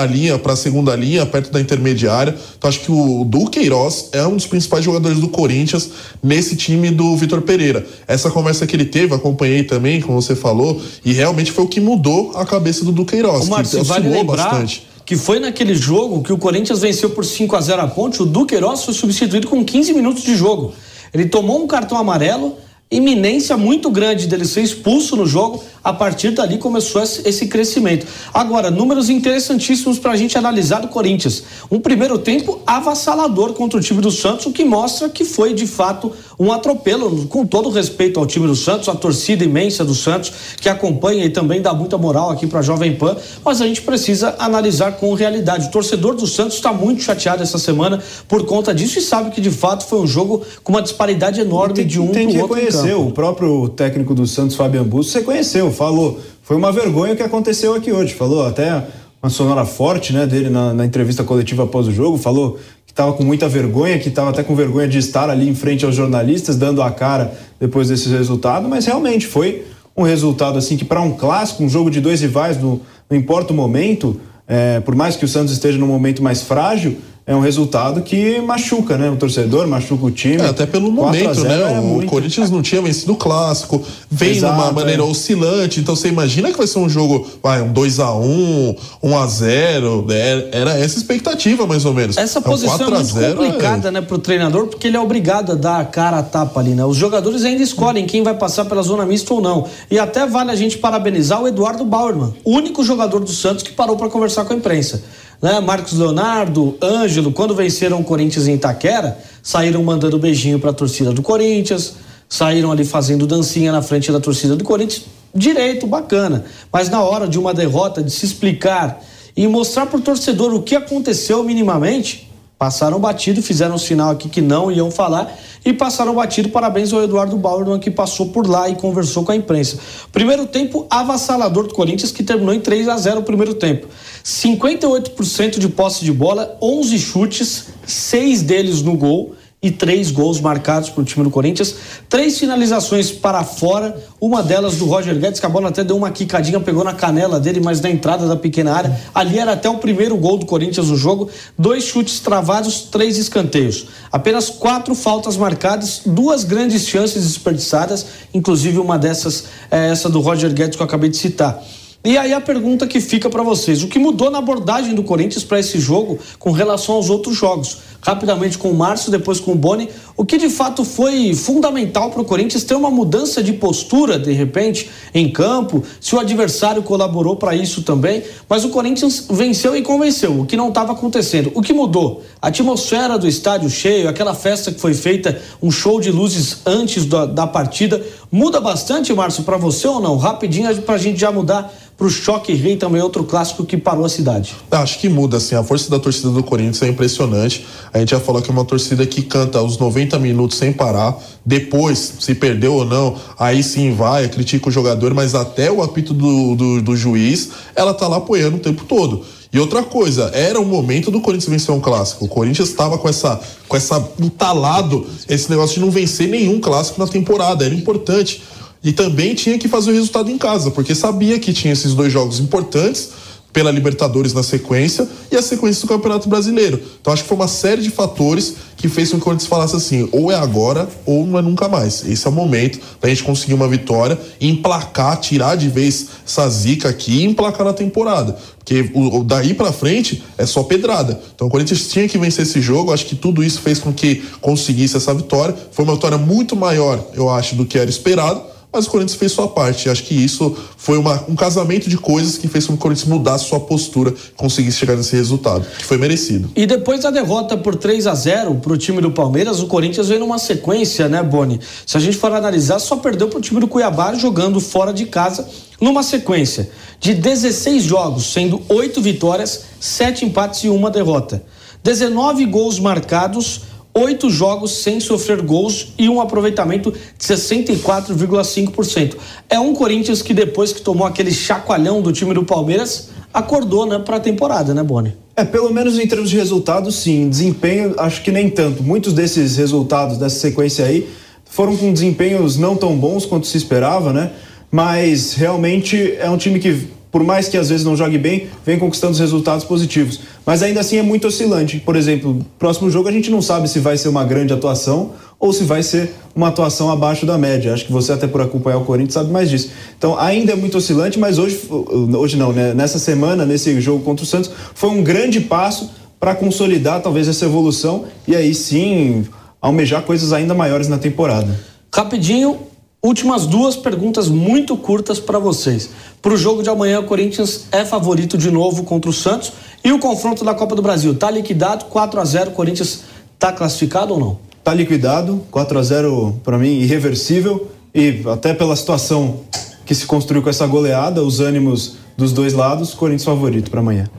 a linha, para a segunda linha, perto da intermediária. Então acho que o Duqueiroz é um dos principais jogadores do Corinthians nesse time do Vitor Pereira. Essa conversa que ele teve, acompanhei também, como você falou, e realmente foi o que mudou a cabeça do Duqueiroz. O Marcio, que vale lembrar bastante. que foi naquele jogo que o Corinthians venceu por 5 a 0 a Ponte, o Duqueiroz foi substituído com 15 minutos de jogo. Ele tomou um cartão amarelo, iminência muito grande dele ser expulso no jogo. A partir dali começou esse crescimento. Agora, números interessantíssimos para a gente analisar do Corinthians. Um primeiro tempo avassalador contra o time do Santos, o que mostra que foi de fato um atropelo, com todo respeito ao time do Santos, a torcida imensa do Santos, que acompanha e também dá muita moral aqui para a Jovem Pan, mas a gente precisa analisar com realidade. O torcedor do Santos está muito chateado essa semana por conta disso e sabe que de fato foi um jogo com uma disparidade enorme tem, de um para o outro reconheceu, o próprio técnico do Santos, Fabian Busso, você conheceu, falou. Foi uma vergonha o que aconteceu aqui hoje. Falou até uma sonora forte né, dele na, na entrevista coletiva após o jogo. Falou que estava com muita vergonha, que estava até com vergonha de estar ali em frente aos jornalistas, dando a cara depois desse resultado. Mas realmente foi um resultado assim que, para um clássico, um jogo de dois rivais, no, não importa o momento, é, por mais que o Santos esteja num momento mais frágil, é um resultado que machuca, né? O torcedor, machuca o time. É, até pelo momento, né? É o muito... Corinthians não tinha vencido o clássico, vem de uma maneira é. oscilante, então você imagina que vai ser um jogo, vai, um 2x1, 1x0, né? era essa expectativa mais ou menos. Essa então, posição é muito complicada, é... né, pro treinador, porque ele é obrigado a dar a cara a tapa ali, né? Os jogadores ainda escolhem quem vai passar pela zona mista ou não. E até vale a gente parabenizar o Eduardo Bauerman, único jogador do Santos que parou para conversar com a imprensa né? Marcos Leonardo, Ângelo, quando venceram o Corinthians em Itaquera, saíram mandando beijinho para a torcida do Corinthians, saíram ali fazendo dancinha na frente da torcida do Corinthians, direito, bacana. Mas na hora de uma derrota, de se explicar e mostrar para o torcedor o que aconteceu minimamente, passaram batido, fizeram um sinal aqui que não iam falar e passaram batido. Parabéns ao Eduardo Bauerman que passou por lá e conversou com a imprensa. Primeiro tempo avassalador do Corinthians que terminou em 3 a 0 o primeiro tempo. 58% de posse de bola, 11 chutes, seis deles no gol e três gols marcados para o time do Corinthians. Três finalizações para fora, uma delas do Roger Guedes, que a bola até deu uma quicadinha, pegou na canela dele, mas na entrada da pequena área. Ali era até o primeiro gol do Corinthians no jogo. Dois chutes travados, três escanteios. Apenas quatro faltas marcadas, duas grandes chances desperdiçadas, inclusive uma dessas é essa do Roger Guedes que eu acabei de citar. E aí a pergunta que fica para vocês: o que mudou na abordagem do Corinthians para esse jogo com relação aos outros jogos? Rapidamente com o Márcio, depois com o Boni, o que de fato foi fundamental para o Corinthians ter uma mudança de postura, de repente, em campo, se o adversário colaborou para isso também, mas o Corinthians venceu e convenceu, o que não estava acontecendo. O que mudou? A atmosfera do estádio cheio, aquela festa que foi feita, um show de luzes antes da, da partida, muda bastante, Márcio, para você ou não? Rapidinho para a gente já mudar para o Choque Rei também outro clássico que parou a cidade. Acho que muda, assim, a força da torcida do Corinthians é impressionante. A gente já falou que é uma torcida que canta os 90 minutos sem parar. Depois, se perdeu ou não, aí sim vai, critica o jogador, mas até o apito do, do, do juiz, ela tá lá apoiando o tempo todo. E outra coisa, era o momento do Corinthians vencer um clássico. O Corinthians estava com essa, com essa entalado, esse negócio de não vencer nenhum clássico na temporada. Era importante. E também tinha que fazer o resultado em casa, porque sabia que tinha esses dois jogos importantes pela Libertadores na sequência e a sequência do Campeonato Brasileiro. Então acho que foi uma série de fatores que fez com que o Corinthians falasse assim: ou é agora ou não é nunca mais. Esse é o momento da gente conseguir uma vitória emplacar, tirar de vez essa zica aqui e emplacar na temporada. Porque o, daí para frente é só pedrada. Então o Corinthians tinha que vencer esse jogo. Acho que tudo isso fez com que conseguisse essa vitória. Foi uma vitória muito maior, eu acho, do que era esperado mas o Corinthians fez sua parte. Acho que isso foi uma, um casamento de coisas que fez com que o Corinthians mudasse sua postura, conseguisse chegar nesse resultado, que foi merecido. E depois da derrota por 3 a 0 para o time do Palmeiras, o Corinthians veio numa sequência, né, Boni? Se a gente for analisar, só perdeu para o time do Cuiabá jogando fora de casa, numa sequência de 16 jogos, sendo 8 vitórias, 7 empates e uma derrota. 19 gols marcados oito jogos sem sofrer gols e um aproveitamento de 64,5%. É um Corinthians que depois que tomou aquele chacoalhão do time do Palmeiras, acordou né, para a temporada, né, Boni? É, pelo menos em termos de resultados, sim. Desempenho, acho que nem tanto. Muitos desses resultados dessa sequência aí foram com desempenhos não tão bons quanto se esperava, né? Mas realmente é um time que por mais que às vezes não jogue bem, vem conquistando os resultados positivos. Mas ainda assim é muito oscilante. Por exemplo, próximo jogo a gente não sabe se vai ser uma grande atuação ou se vai ser uma atuação abaixo da média. Acho que você até por acompanhar o Corinthians sabe mais disso. Então ainda é muito oscilante, mas hoje, hoje não, né? Nessa semana, nesse jogo contra o Santos, foi um grande passo para consolidar talvez essa evolução e aí sim almejar coisas ainda maiores na temporada. Rapidinho, Últimas duas perguntas muito curtas para vocês. Para o jogo de amanhã, o Corinthians é favorito de novo contra o Santos. E o confronto da Copa do Brasil, tá liquidado, 4 a 0 o Corinthians tá classificado ou não? Tá liquidado, 4 a 0 para mim irreversível e até pela situação que se construiu com essa goleada, os ânimos dos dois lados, Corinthians favorito para amanhã.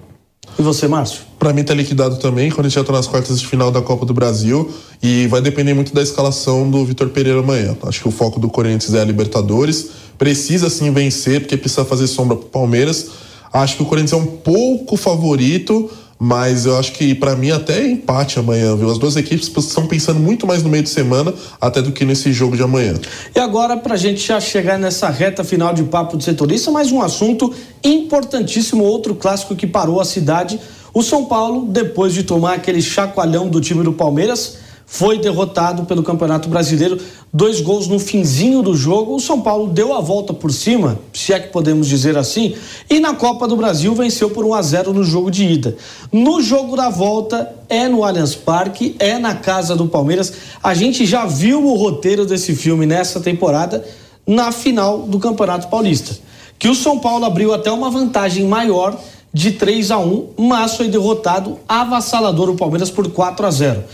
E você, Márcio? Para mim tá liquidado também, quando a gente nas quartas de final da Copa do Brasil e vai depender muito da escalação do Vitor Pereira amanhã. Acho que o foco do Corinthians é a Libertadores, precisa sim vencer porque precisa fazer sombra pro Palmeiras. Acho que o Corinthians é um pouco favorito, mas eu acho que para mim até é empate amanhã, viu? As duas equipes estão pensando muito mais no meio de semana até do que nesse jogo de amanhã. E agora, para a gente já chegar nessa reta final de papo de setorista, mais um assunto importantíssimo, outro clássico que parou a cidade. O São Paulo, depois de tomar aquele chacoalhão do time do Palmeiras, foi derrotado pelo Campeonato Brasileiro. Dois gols no finzinho do jogo. O São Paulo deu a volta por cima, se é que podemos dizer assim, e na Copa do Brasil venceu por 1 a 0 no jogo de ida. No jogo da volta é no Allianz Parque, é na casa do Palmeiras. A gente já viu o roteiro desse filme nessa temporada na final do Campeonato Paulista, que o São Paulo abriu até uma vantagem maior de 3 a 1, mas foi derrotado avassalador o Palmeiras por 4 a 0.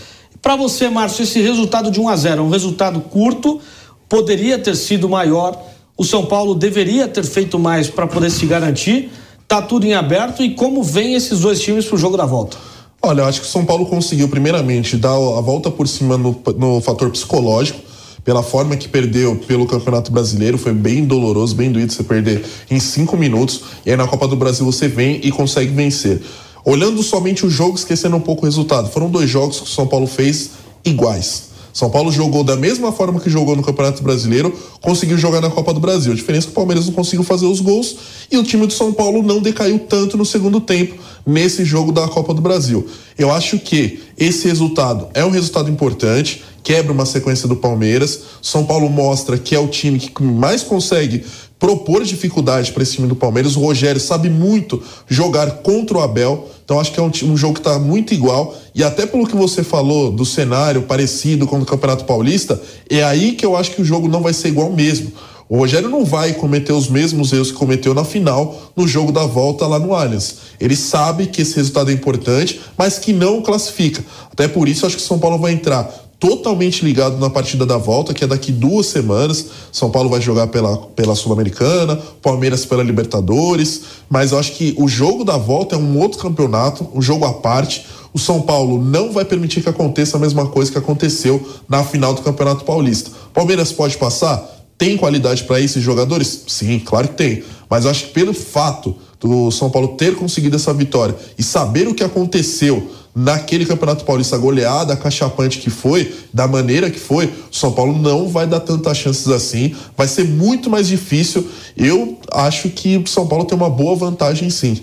Para você, Márcio, esse resultado de 1 a 0 é um resultado curto, poderia ter sido maior. O São Paulo deveria ter feito mais para poder se garantir. Tá tudo em aberto e como vem esses dois times para o jogo da volta? Olha, eu acho que o São Paulo conseguiu, primeiramente, dar a volta por cima no, no fator psicológico, pela forma que perdeu pelo Campeonato Brasileiro, foi bem doloroso, bem doído você perder em cinco minutos, e aí na Copa do Brasil você vem e consegue vencer. Olhando somente o jogo, esquecendo um pouco o resultado, foram dois jogos que o São Paulo fez iguais. São Paulo jogou da mesma forma que jogou no Campeonato Brasileiro, conseguiu jogar na Copa do Brasil. A diferença é que o Palmeiras não conseguiu fazer os gols e o time do São Paulo não decaiu tanto no segundo tempo nesse jogo da Copa do Brasil. Eu acho que esse resultado é um resultado importante, quebra uma sequência do Palmeiras. São Paulo mostra que é o time que mais consegue propor dificuldade para esse time do Palmeiras. O Rogério sabe muito jogar contra o Abel, então acho que é um, um jogo que está muito igual. E até pelo que você falou do cenário parecido com o Campeonato Paulista, é aí que eu acho que o jogo não vai ser igual mesmo. O Rogério não vai cometer os mesmos erros que cometeu na final no jogo da volta lá no Allianz. Ele sabe que esse resultado é importante, mas que não classifica. Até por isso acho que o São Paulo vai entrar totalmente ligado na partida da volta, que é daqui duas semanas. São Paulo vai jogar pela, pela Sul-Americana, Palmeiras pela Libertadores, mas eu acho que o jogo da volta é um outro campeonato, um jogo à parte. O São Paulo não vai permitir que aconteça a mesma coisa que aconteceu na final do Campeonato Paulista. Palmeiras pode passar? Tem qualidade para esses jogadores? Sim, claro que tem. Mas acho que pelo fato do São Paulo ter conseguido essa vitória e saber o que aconteceu naquele Campeonato Paulista goleada, cachapante que foi, da maneira que foi, o São Paulo não vai dar tantas chances assim, vai ser muito mais difícil. Eu acho que o São Paulo tem uma boa vantagem sim.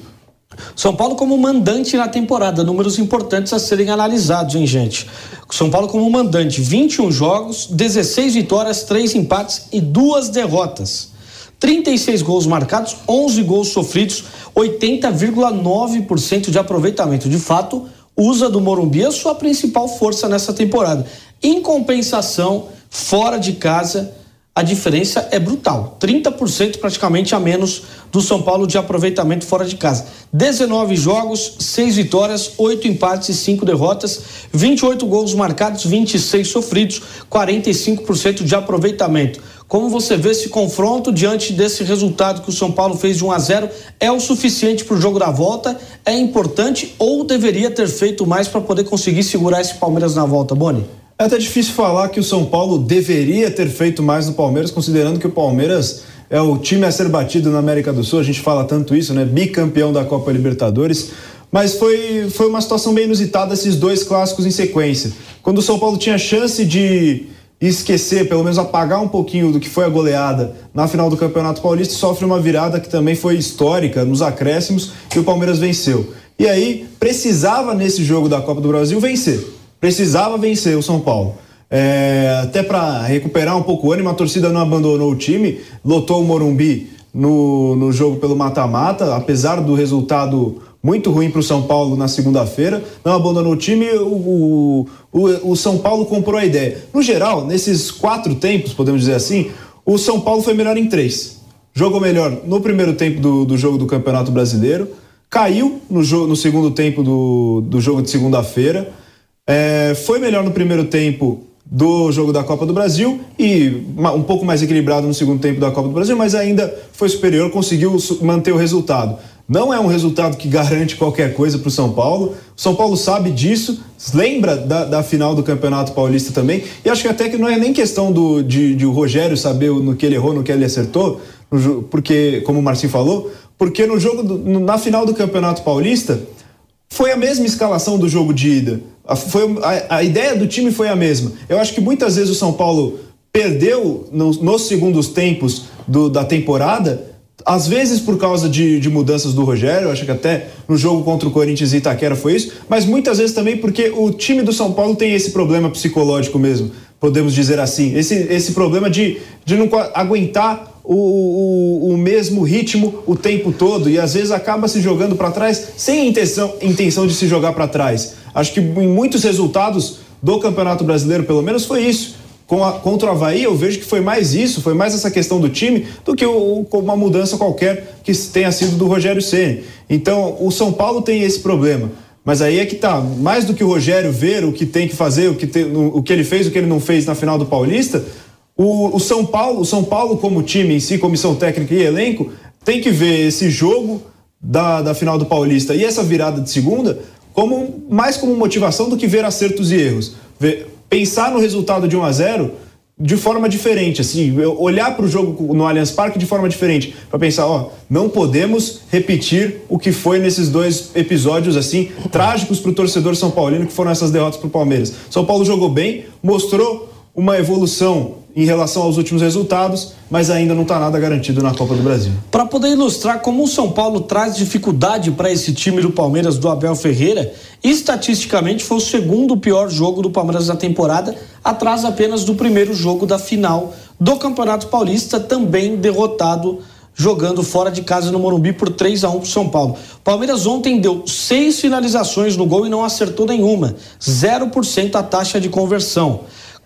São Paulo como mandante na temporada, números importantes a serem analisados, hein, gente? São Paulo como mandante, 21 jogos, 16 vitórias, 3 empates e 2 derrotas. 36 gols marcados, 11 gols sofridos, 80,9% de aproveitamento. De fato, usa do Morumbi a sua principal força nessa temporada. Em compensação, fora de casa, a diferença é brutal. 30% praticamente a menos do São Paulo de aproveitamento fora de casa. 19 jogos, 6 vitórias, 8 empates e 5 derrotas, 28 gols marcados, 26 sofridos, 45% de aproveitamento. Como você vê esse confronto diante desse resultado que o São Paulo fez de 1 a 0 é o suficiente para o jogo da volta? É importante ou deveria ter feito mais para poder conseguir segurar esse Palmeiras na volta, Boni? É até difícil falar que o São Paulo deveria ter feito mais no Palmeiras, considerando que o Palmeiras é o time a ser batido na América do Sul. A gente fala tanto isso, né? Bicampeão da Copa Libertadores. Mas foi, foi uma situação bem inusitada esses dois clássicos em sequência. Quando o São Paulo tinha chance de esquecer, pelo menos apagar um pouquinho do que foi a goleada na final do Campeonato Paulista, sofre uma virada que também foi histórica nos acréscimos e o Palmeiras venceu. E aí precisava nesse jogo da Copa do Brasil vencer. Precisava vencer o São Paulo. É, até para recuperar um pouco o ânimo, a torcida não abandonou o time, lotou o Morumbi no, no jogo pelo mata-mata, apesar do resultado muito ruim para o São Paulo na segunda-feira, não abandonou o time, o, o, o, São Paulo comprou a ideia. No geral, nesses quatro tempos, podemos dizer assim, O São Paulo foi melhor em três. Jogou melhor no primeiro tempo do, do jogo do Campeonato Brasileiro, caiu no, jogo, no segundo tempo do, do jogo de segunda-feira, é, foi melhor no primeiro tempo do jogo da Copa do Brasil e um pouco mais equilibrado no segundo tempo da Copa do Brasil, mas ainda foi superior, conseguiu manter o resultado. Não é um resultado que garante qualquer coisa para o São Paulo. O São Paulo sabe disso, lembra da, da, final do Campeonato Paulista também. E acho que até que não é nem questão do, de, de o Rogério saber no que ele errou, no que ele acertou, porque, como o Marcinho falou, porque no jogo do, na final do Campeonato Paulista foi a mesma escalação do jogo de ida. A, foi, a, a ideia do time foi a mesma. Eu acho que muitas vezes o São Paulo perdeu no, nos segundos tempos do, da temporada às vezes por causa de, de, mudanças do Rogério, acho que até no jogo contra o Corinthians e Itaquera foi isso, mas muitas vezes também porque o time do São Paulo tem esse problema psicológico mesmo, podemos dizer assim, esse, esse problema de, de não aguentar o, o, o mesmo ritmo o tempo todo e às vezes acaba se jogando para trás sem intenção, intenção de se jogar para trás. Acho que em muitos resultados do Campeonato Brasileiro, pelo menos, foi isso com a, contra o Havaí, eu vejo que foi mais isso, foi mais essa questão do time do que o, uma mudança qualquer que tenha sido do Rogério Ceni. Então, o São Paulo tem esse problema. Mas aí é que tá, mais do que o Rogério ver o que tem que fazer, o que, tem, o que ele fez, o que ele não fez na final do Paulista, o, o, São Paulo, o São Paulo como time em si, comissão técnica e elenco, tem que ver esse jogo da, da final do Paulista e essa virada de segunda como mais como motivação do que ver acertos e erros. Ver, pensar no resultado de 1 a 0 de forma diferente, assim, olhar para o jogo no Allianz Parque de forma diferente, para pensar, ó, não podemos repetir o que foi nesses dois episódios assim trágicos para o torcedor são paulino que foram essas derrotas para o Palmeiras. São Paulo jogou bem, mostrou uma evolução em relação aos últimos resultados, mas ainda não está nada garantido na Copa do Brasil. Para poder ilustrar como o São Paulo traz dificuldade para esse time do Palmeiras do Abel Ferreira, estatisticamente foi o segundo pior jogo do Palmeiras da temporada, atrás apenas do primeiro jogo da final do Campeonato Paulista, também derrotado jogando fora de casa no Morumbi por 3 a 1 para São Paulo. Palmeiras ontem deu seis finalizações no gol e não acertou nenhuma, 0% a taxa de conversão.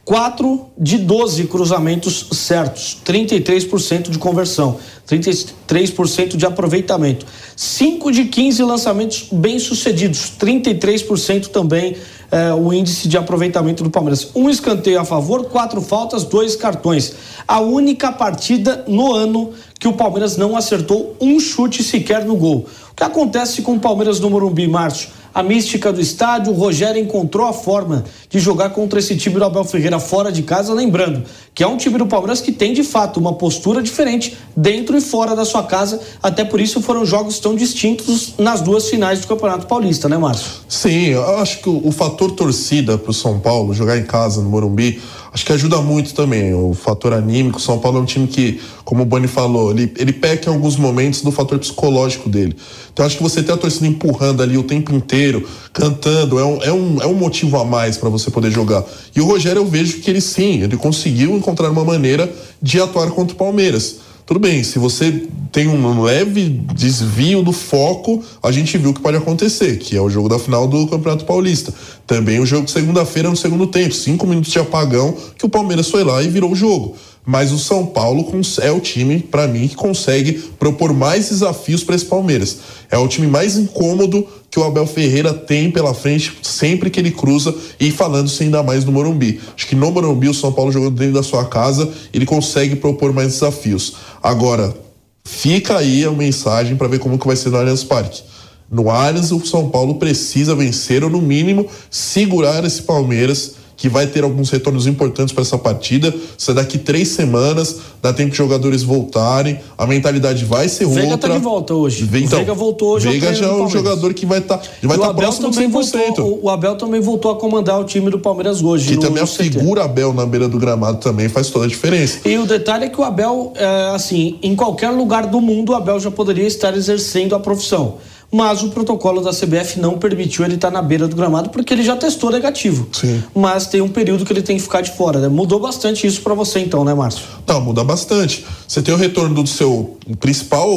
4 de 12 cruzamentos certos, 33% de conversão, 33% de aproveitamento. 5 de 15 lançamentos bem-sucedidos, 33% também é, o índice de aproveitamento do Palmeiras. Um escanteio a favor, quatro faltas, dois cartões. A única partida no ano que o Palmeiras não acertou um chute sequer no gol. O que acontece com o Palmeiras no Morumbi, Márcio? A mística do estádio. O Rogério encontrou a forma de jogar contra esse time do Abel Ferreira fora de casa, lembrando que é um time do Palmeiras que tem de fato uma postura diferente dentro e fora da sua casa. Até por isso foram jogos tão distintos nas duas finais do Campeonato Paulista, né, Márcio? Sim, eu acho que o, o fator torcida para o São Paulo jogar em casa no Morumbi acho que ajuda muito também o fator anímico. São Paulo é um time que, como o Boni falou, ele, ele peca em alguns momentos do fator psicológico dele. Então acho que você ter a torcida empurrando ali o tempo inteiro, cantando, é um, é um, é um motivo a mais para você poder jogar. E o Rogério eu vejo que ele sim, ele conseguiu encontrar uma maneira de atuar contra o Palmeiras. Tudo bem, se você tem um leve desvio do foco, a gente viu o que pode acontecer, que é o jogo da final do Campeonato Paulista. Também o jogo de segunda-feira no segundo tempo, cinco minutos de apagão, que o Palmeiras foi lá e virou o jogo mas o São Paulo é o time, para mim, que consegue propor mais desafios para esse Palmeiras. É o time mais incômodo que o Abel Ferreira tem pela frente sempre que ele cruza e falando-se ainda mais no Morumbi. Acho que no Morumbi o São Paulo jogando dentro da sua casa, ele consegue propor mais desafios. Agora, fica aí a mensagem para ver como que vai ser no Allianz Parque. No Allianz, o São Paulo precisa vencer ou, no mínimo, segurar esse Palmeiras que vai ter alguns retornos importantes para essa partida. Se daqui três semanas, dá tempo de jogadores voltarem, a mentalidade vai ser outra. Veiga tá de volta hoje. Então, Veiga voltou hoje. Veiga já é um jogador que vai estar tá, vai tá próximo também 100%. Voltou, o Abel também voltou a comandar o time do Palmeiras hoje. Que no, também no a figura Abel na beira do gramado também faz toda a diferença. E o detalhe é que o Abel, é, assim, em qualquer lugar do mundo, o Abel já poderia estar exercendo a profissão mas o protocolo da CBF não permitiu ele estar na beira do gramado porque ele já testou negativo. Sim. Mas tem um período que ele tem que ficar de fora. Né? Mudou bastante isso para você então, né, Márcio? Não, muda bastante. Você tem o retorno do seu principal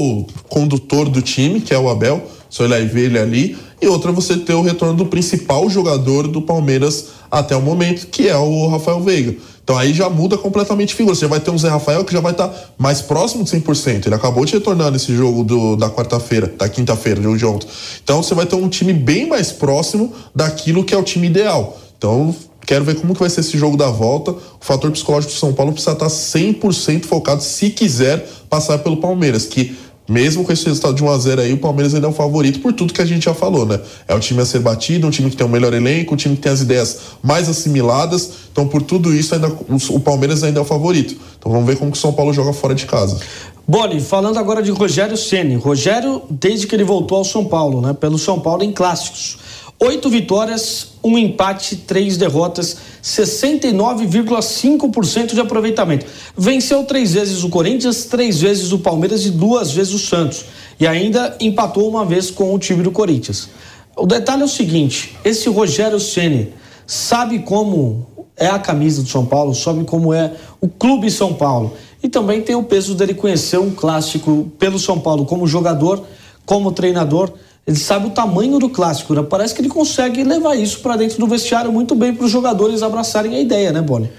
condutor do time, que é o Abel, você olhar e ver ele ali, e outra você ter o retorno do principal jogador do Palmeiras até o momento, que é o Rafael Veiga. Então aí já muda completamente a figura. Você vai ter um Zé Rafael que já vai estar tá mais próximo de 100%. Ele acabou de retornar nesse jogo do, da quarta-feira, da quinta-feira, jogo de ontem. Então você vai ter um time bem mais próximo daquilo que é o time ideal. Então Quero ver como que vai ser esse jogo da volta. O fator psicológico do São Paulo precisa estar 100% focado se quiser passar pelo Palmeiras, que mesmo com esse resultado de 1 a 0 aí, o Palmeiras ainda é o favorito por tudo que a gente já falou, né? É o time a ser batido, um time que tem um melhor elenco, um time que tem as ideias mais assimiladas. Então, por tudo isso, ainda o Palmeiras ainda é o favorito. Então, vamos ver como que o São Paulo joga fora de casa. Boni, falando agora de Rogério Ceni. Rogério, desde que ele voltou ao São Paulo, né? Pelo São Paulo em clássicos. Oito vitórias, um empate, três derrotas, 69,5% de aproveitamento. Venceu três vezes o Corinthians, três vezes o Palmeiras e duas vezes o Santos. E ainda empatou uma vez com o time do Corinthians. O detalhe é o seguinte: esse Rogério Ceni sabe como é a camisa do São Paulo, sabe como é o clube São Paulo. E também tem o peso dele conhecer um clássico pelo São Paulo como jogador, como treinador ele sabe o tamanho do clássico, né? Parece que ele consegue levar isso para dentro do vestiário muito bem para os jogadores abraçarem a ideia, né, Boni?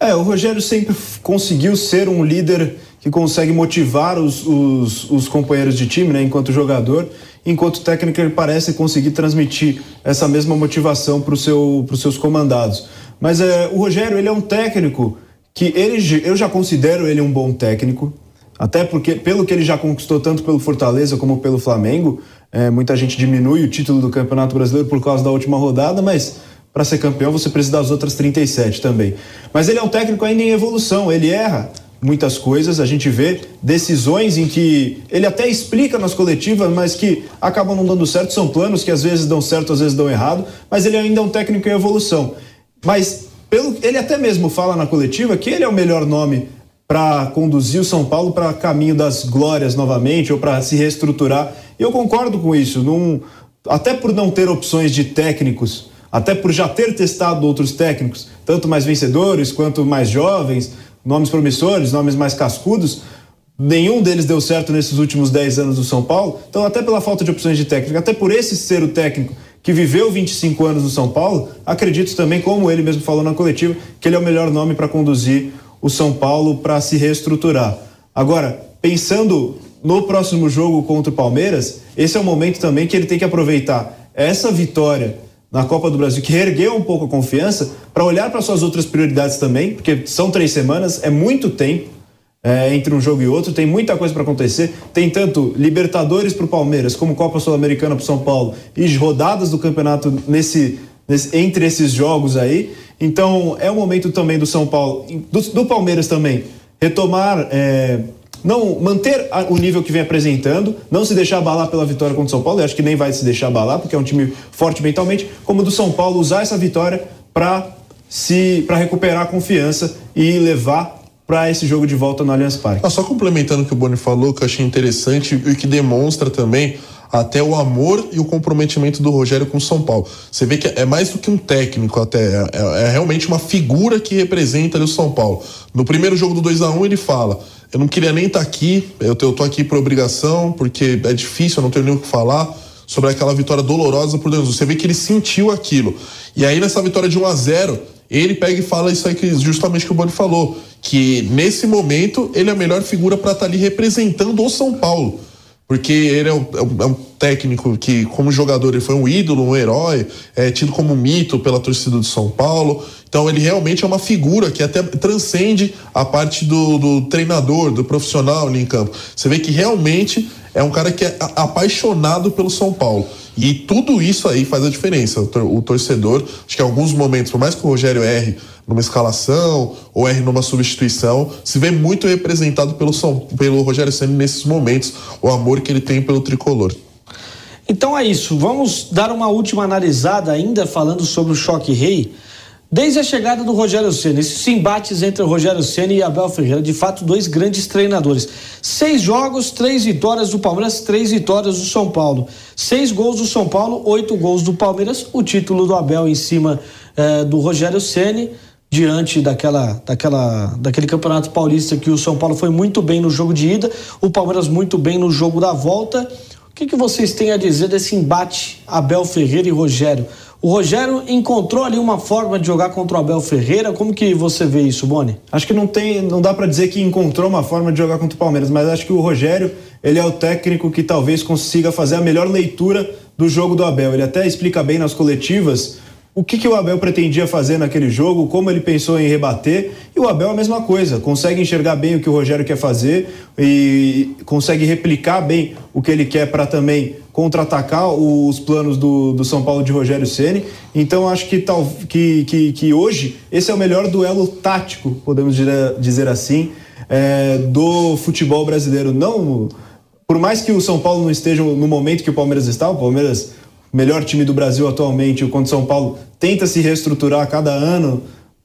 É, o Rogério sempre conseguiu ser um líder que consegue motivar os, os, os companheiros de time, né, enquanto jogador. Enquanto técnico, ele parece conseguir transmitir essa mesma motivação para seu, os seus comandados. Mas é, o Rogério, ele é um técnico que ele, eu já considero ele um bom técnico, até porque, pelo que ele já conquistou tanto pelo Fortaleza como pelo Flamengo, é, muita gente diminui o título do Campeonato Brasileiro por causa da última rodada, mas para ser campeão você precisa das outras 37 também. Mas ele é um técnico ainda em evolução, ele erra muitas coisas, a gente vê decisões em que ele até explica nas coletivas, mas que acabam não dando certo, são planos que às vezes dão certo, às vezes dão errado, mas ele ainda é um técnico em evolução. Mas pelo, ele até mesmo fala na coletiva que ele é o melhor nome para conduzir o São Paulo para caminho das glórias novamente ou para se reestruturar. Eu concordo com isso. Num, até por não ter opções de técnicos, até por já ter testado outros técnicos, tanto mais vencedores quanto mais jovens, nomes promissores, nomes mais cascudos, nenhum deles deu certo nesses últimos 10 anos do São Paulo. Então, até pela falta de opções de técnico, até por esse ser o técnico que viveu 25 anos no São Paulo, acredito também, como ele mesmo falou na coletiva, que ele é o melhor nome para conduzir o São Paulo para se reestruturar. Agora, pensando no próximo jogo contra o Palmeiras, esse é o momento também que ele tem que aproveitar essa vitória na Copa do Brasil, que reergueu um pouco a confiança, para olhar para suas outras prioridades também, porque são três semanas, é muito tempo é, entre um jogo e outro, tem muita coisa para acontecer. Tem tanto Libertadores para o Palmeiras, como Copa Sul-Americana para São Paulo, e rodadas do campeonato nesse, nesse, entre esses jogos aí. Então é o momento também do São Paulo, do, do Palmeiras também, retomar. É, não manter o nível que vem apresentando, não se deixar abalar pela vitória contra o São Paulo, eu acho que nem vai se deixar abalar, porque é um time forte mentalmente, como do São Paulo usar essa vitória para se para recuperar a confiança e levar para esse jogo de volta no Allianz Parque. Ah, só complementando o que o Boni falou, que eu achei interessante e que demonstra também até o amor e o comprometimento do Rogério com o São Paulo. Você vê que é mais do que um técnico, até. É, é, é realmente uma figura que representa o São Paulo. No primeiro jogo do 2 a 1 um, ele fala: Eu não queria nem estar tá aqui, eu, eu tô aqui por obrigação, porque é difícil, eu não tenho nem o que falar sobre aquela vitória dolorosa por Deus. Você vê que ele sentiu aquilo. E aí, nessa vitória de 1 a 0 ele pega e fala isso aí que justamente que o Boni falou, que nesse momento ele é a melhor figura para estar tá ali representando o São Paulo porque ele é um, é, um, técnico que, como jogador, ele foi um ídolo, um herói, é tido como mito pela torcida do São Paulo. Então, ele realmente é uma figura que até transcende a parte do, do treinador, do profissional ali em campo. Você vê que realmente é um cara que é apaixonado pelo São Paulo. E tudo isso aí faz a diferença. O torcedor, acho que em alguns momentos, por mais que o Rogério erre numa escalação ou erre numa substituição, se vê muito representado pelo, São, pelo Rogério Senna nesses momentos, o amor que ele tem pelo tricolor. Então é isso, vamos dar uma última analisada ainda falando sobre o choque rei. Desde a chegada do Rogério Senna, esses embates entre o Rogério Senna e Abel Ferreira, de fato, dois grandes treinadores. Seis jogos, três vitórias do Palmeiras, três vitórias do São Paulo. Seis gols do São Paulo, oito gols do Palmeiras. O título do Abel em cima eh, do Rogério Senna diante daquela, daquela, daquele campeonato paulista que o São Paulo foi muito bem no jogo de ida, o Palmeiras muito bem no jogo da volta. Que, que vocês têm a dizer desse embate Abel Ferreira e Rogério? O Rogério encontrou ali uma forma de jogar contra o Abel Ferreira. Como que você vê isso, Boni? Acho que não tem, não dá para dizer que encontrou uma forma de jogar contra o Palmeiras, mas acho que o Rogério, ele é o técnico que talvez consiga fazer a melhor leitura do jogo do Abel. Ele até explica bem nas coletivas o que, que o Abel pretendia fazer naquele jogo, como ele pensou em rebater. E o Abel é a mesma coisa, consegue enxergar bem o que o Rogério quer fazer e consegue replicar bem o que ele quer para também contra-atacar os planos do, do São Paulo de Rogério Ceni. Então acho que, tal, que, que, que hoje esse é o melhor duelo tático, podemos dizer assim, é, do futebol brasileiro. Não, por mais que o São Paulo não esteja no momento que o Palmeiras está, o Palmeiras melhor time do Brasil atualmente, o Conde São Paulo tenta se reestruturar a cada ano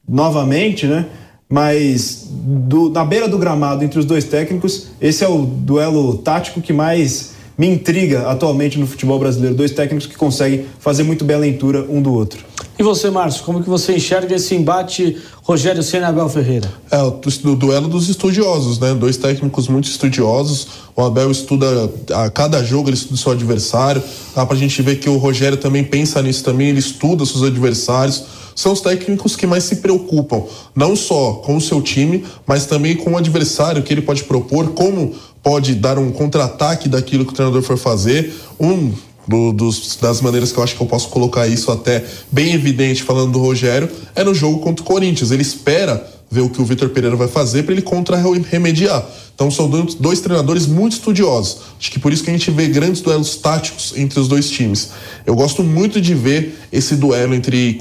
novamente, né? Mas do, na beira do gramado entre os dois técnicos, esse é o duelo tático que mais me intriga atualmente no futebol brasileiro. Dois técnicos que conseguem fazer muito bem a leitura um do outro. E você, Márcio, como que você enxerga esse embate Rogério Senna e Abel Ferreira? É, o, o, duelo dos estudiosos, né? Dois técnicos muito estudiosos. O Abel estuda a cada jogo, ele estuda o seu adversário. Dá pra gente ver que o Rogério também pensa nisso também, ele estuda seus adversários. São os técnicos que mais se preocupam, não só com o seu time, mas também com o adversário que ele pode propor, como pode dar um contra-ataque daquilo que o treinador for fazer. Um do, dos, das maneiras que eu acho que eu posso colocar isso até bem evidente falando do Rogério é no jogo contra o Corinthians. Ele espera ver o que o Vitor Pereira vai fazer para ele contra-remediar. Então são dois, treinadores muito estudiosos. Acho que por isso que a gente vê grandes duelos táticos entre os dois times. Eu gosto muito de ver esse duelo entre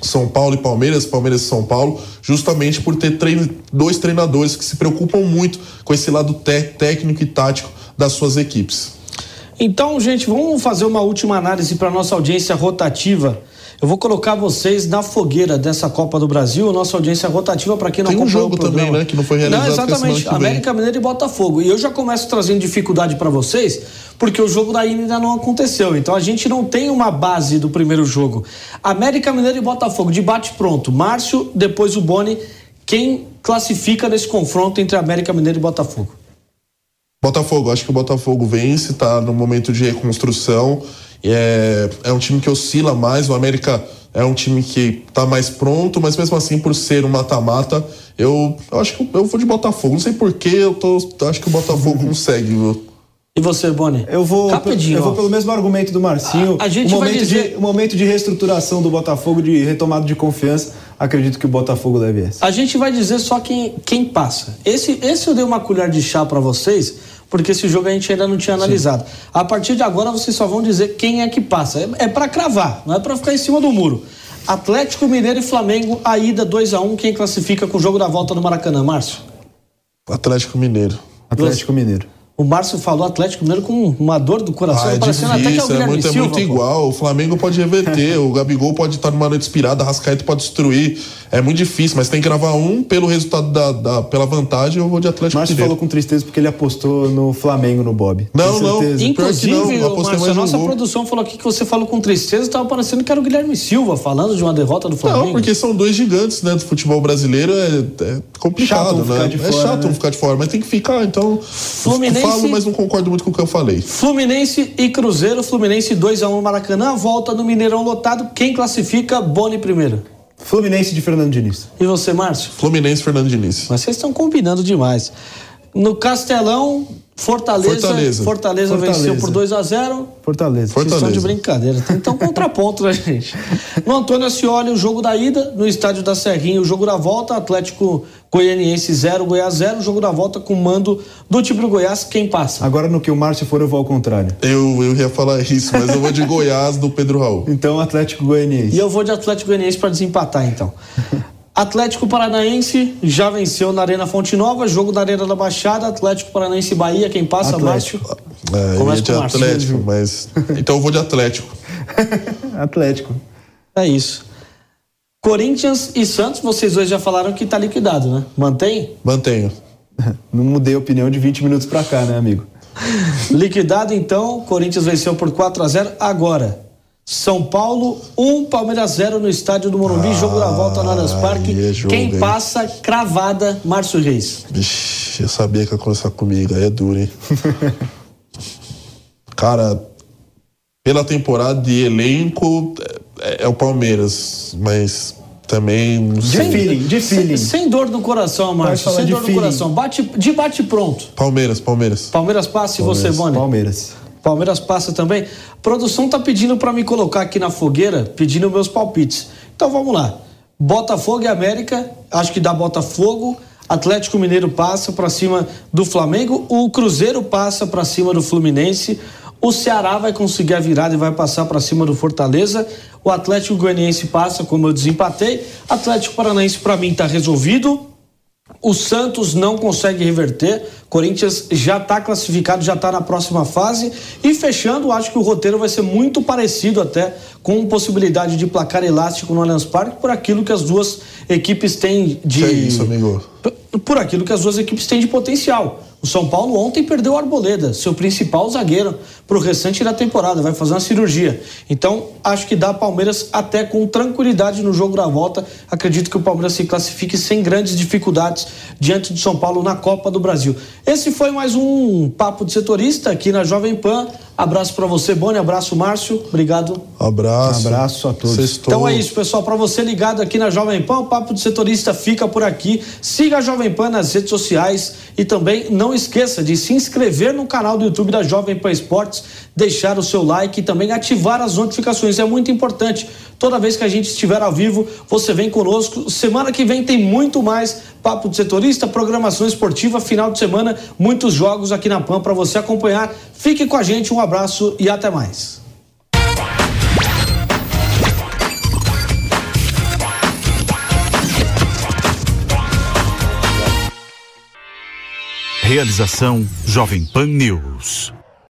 São Paulo e Palmeiras, Palmeiras e São Paulo, justamente por ter dois treinadores que se preocupam muito com esse lado técnico e tático das suas equipes. Então, gente, vamos fazer uma última análise para nossa audiência rotativa. Eu vou colocar vocês na fogueira dessa Copa do Brasil, nossa audiência rotativa para quem não Tem um jogo também, né, que não foi realizado. Não, exatamente, América Mineiro e Botafogo. E eu já começo trazendo dificuldade para vocês, porque o jogo da ainda não aconteceu. Então a gente não tem uma base do primeiro jogo. América Mineiro e Botafogo, debate pronto. Márcio, depois o Boni. Quem classifica nesse confronto entre América Mineiro e Botafogo? Botafogo, acho que o Botafogo vence, tá no momento de reconstrução. É, é um time que oscila mais, o América é um time que tá mais pronto, mas mesmo assim, por ser um mata-mata, eu, eu acho que eu vou de Botafogo. Não sei porquê, eu tô, acho que o Botafogo consegue, viu? E você, Boni? Eu vou, eu vou pelo mesmo argumento do Marcinho. A, a gente o momento, dizer... de, o momento de reestruturação do Botafogo, de retomada de confiança, acredito que o Botafogo deve essa. A gente vai dizer só quem, quem passa. Esse, esse eu dei uma colher de chá para vocês, porque esse jogo a gente ainda não tinha analisado. Sim. A partir de agora vocês só vão dizer quem é que passa. É, é para cravar, não é para ficar em cima do muro. Atlético Mineiro e Flamengo, a ida 2 a 1 um, quem classifica com o jogo da volta no Maracanã, Márcio? Atlético Mineiro. Atlético Mineiro. O Márcio falou Atlético Mineiro com uma dor do coração, ah, é parecendo difícil, até que é o é muito, Silva, é muito igual. O Flamengo pode reverter, o Gabigol pode estar numa noite inspirada, a Rascaeta pode destruir. É muito difícil, mas tem que gravar um pelo resultado da, da pela vantagem, eu vou de Atlético Márcio falou com tristeza porque ele apostou no Flamengo no Bob. Não, não. Inclusive, não, Márcio, a nossa produção falou aqui que você falou com tristeza, estava parecendo que era o Guilherme Silva falando de uma derrota do Flamengo. Não, porque são dois gigantes, né, do futebol brasileiro, é, é complicado, chato né? é chato né? ficar de fora, mas tem que ficar, então. Fluminense... Eu falo, mas não concordo muito com o que eu falei. Fluminense e Cruzeiro, Fluminense 2 a 1 no Maracanã, volta no Mineirão lotado, quem classifica? Boni primeiro. Fluminense de Fernando Diniz. E você, Márcio? Fluminense Fernando Diniz. Mas vocês estão combinando demais. No Castelão, Fortaleza, Fortaleza. Fortaleza, Fortaleza. venceu por 2 a 0 Fortaleza. Vocês estão de brincadeira. Tem então contraponto, né, gente? No Antônio Ascioli, o jogo da ida. No estádio da Serrinha, o jogo da volta. Atlético Goianiense 0, Goiás 0. Jogo da volta com mando do time do Goiás. Quem passa? Agora, no que o Márcio for, eu vou ao contrário. Eu, eu ia falar isso, mas eu vou de Goiás do Pedro Raul. Então, Atlético Goianiense. E eu vou de Atlético Goianiense para desempatar, então. Atlético Paranaense já venceu na Arena Fonte Nova, jogo da Arena da Baixada, Atlético Paranaense Bahia, quem passa, Atlético. Márcio? É, Começa de Atlético, mas. Então eu vou de Atlético. Atlético. É isso. Corinthians e Santos, vocês dois já falaram que tá liquidado, né? Mantém? Mantenho. Não mudei a opinião de 20 minutos para cá, né, amigo? liquidado então, Corinthians venceu por 4 a 0 agora. São Paulo, 1, um, Palmeiras 0 no estádio do Morumbi, ah, jogo da volta no Allianz Parque. É jogo, Quem hein? passa, cravada, Márcio Reis. Vixe, eu sabia que ia começar comigo, aí é duro, hein? Cara, pela temporada de elenco, é, é, é o Palmeiras, mas também. De feeling, de feeling. Sem, sem dor no coração, Márcio. Sem dor no feeling. coração. Bate, de bate pronto. Palmeiras, Palmeiras. Palmeiras passa Palmeiras, e você, Boni? Palmeiras. Palmeiras passa também. A produção tá pedindo para me colocar aqui na fogueira, pedindo meus palpites. Então vamos lá. Botafogo e América, acho que dá Botafogo. Atlético Mineiro passa para cima do Flamengo, o Cruzeiro passa para cima do Fluminense, o Ceará vai conseguir a virada e vai passar para cima do Fortaleza. O Atlético Goianiense passa, como eu desempatei. Atlético Paranaense para mim está resolvido. O Santos não consegue reverter. Corinthians já está classificado, já está na próxima fase. E fechando, acho que o roteiro vai ser muito parecido até com possibilidade de placar elástico no Allianz Parque por aquilo que as duas equipes têm de. Que é isso, amigo? Por aquilo que as duas equipes têm de potencial. O São Paulo ontem perdeu o Arboleda, seu principal zagueiro, para o restante da temporada, vai fazer uma cirurgia. Então, acho que dá Palmeiras até com tranquilidade no jogo da volta. Acredito que o Palmeiras se classifique sem grandes dificuldades diante do São Paulo na Copa do Brasil. Esse foi mais um Papo de Setorista aqui na Jovem Pan. Abraço para você, Boni. Abraço, Márcio. Obrigado. Abraço. Abraço a todos. Sextou. Então é isso, pessoal. Para você ligado aqui na Jovem Pan, o Papo de Setorista fica por aqui. Siga a Jovem Pan nas redes sociais e também não esqueça de se inscrever no canal do YouTube da Jovem Pan Esportes, deixar o seu like e também ativar as notificações. É muito importante. Toda vez que a gente estiver ao vivo, você vem conosco. Semana que vem tem muito mais Papo de Setorista, programação esportiva, final de semana, muitos jogos aqui na PAN para você acompanhar. Fique com a gente, um abraço e até mais. Realização Jovem Pan News.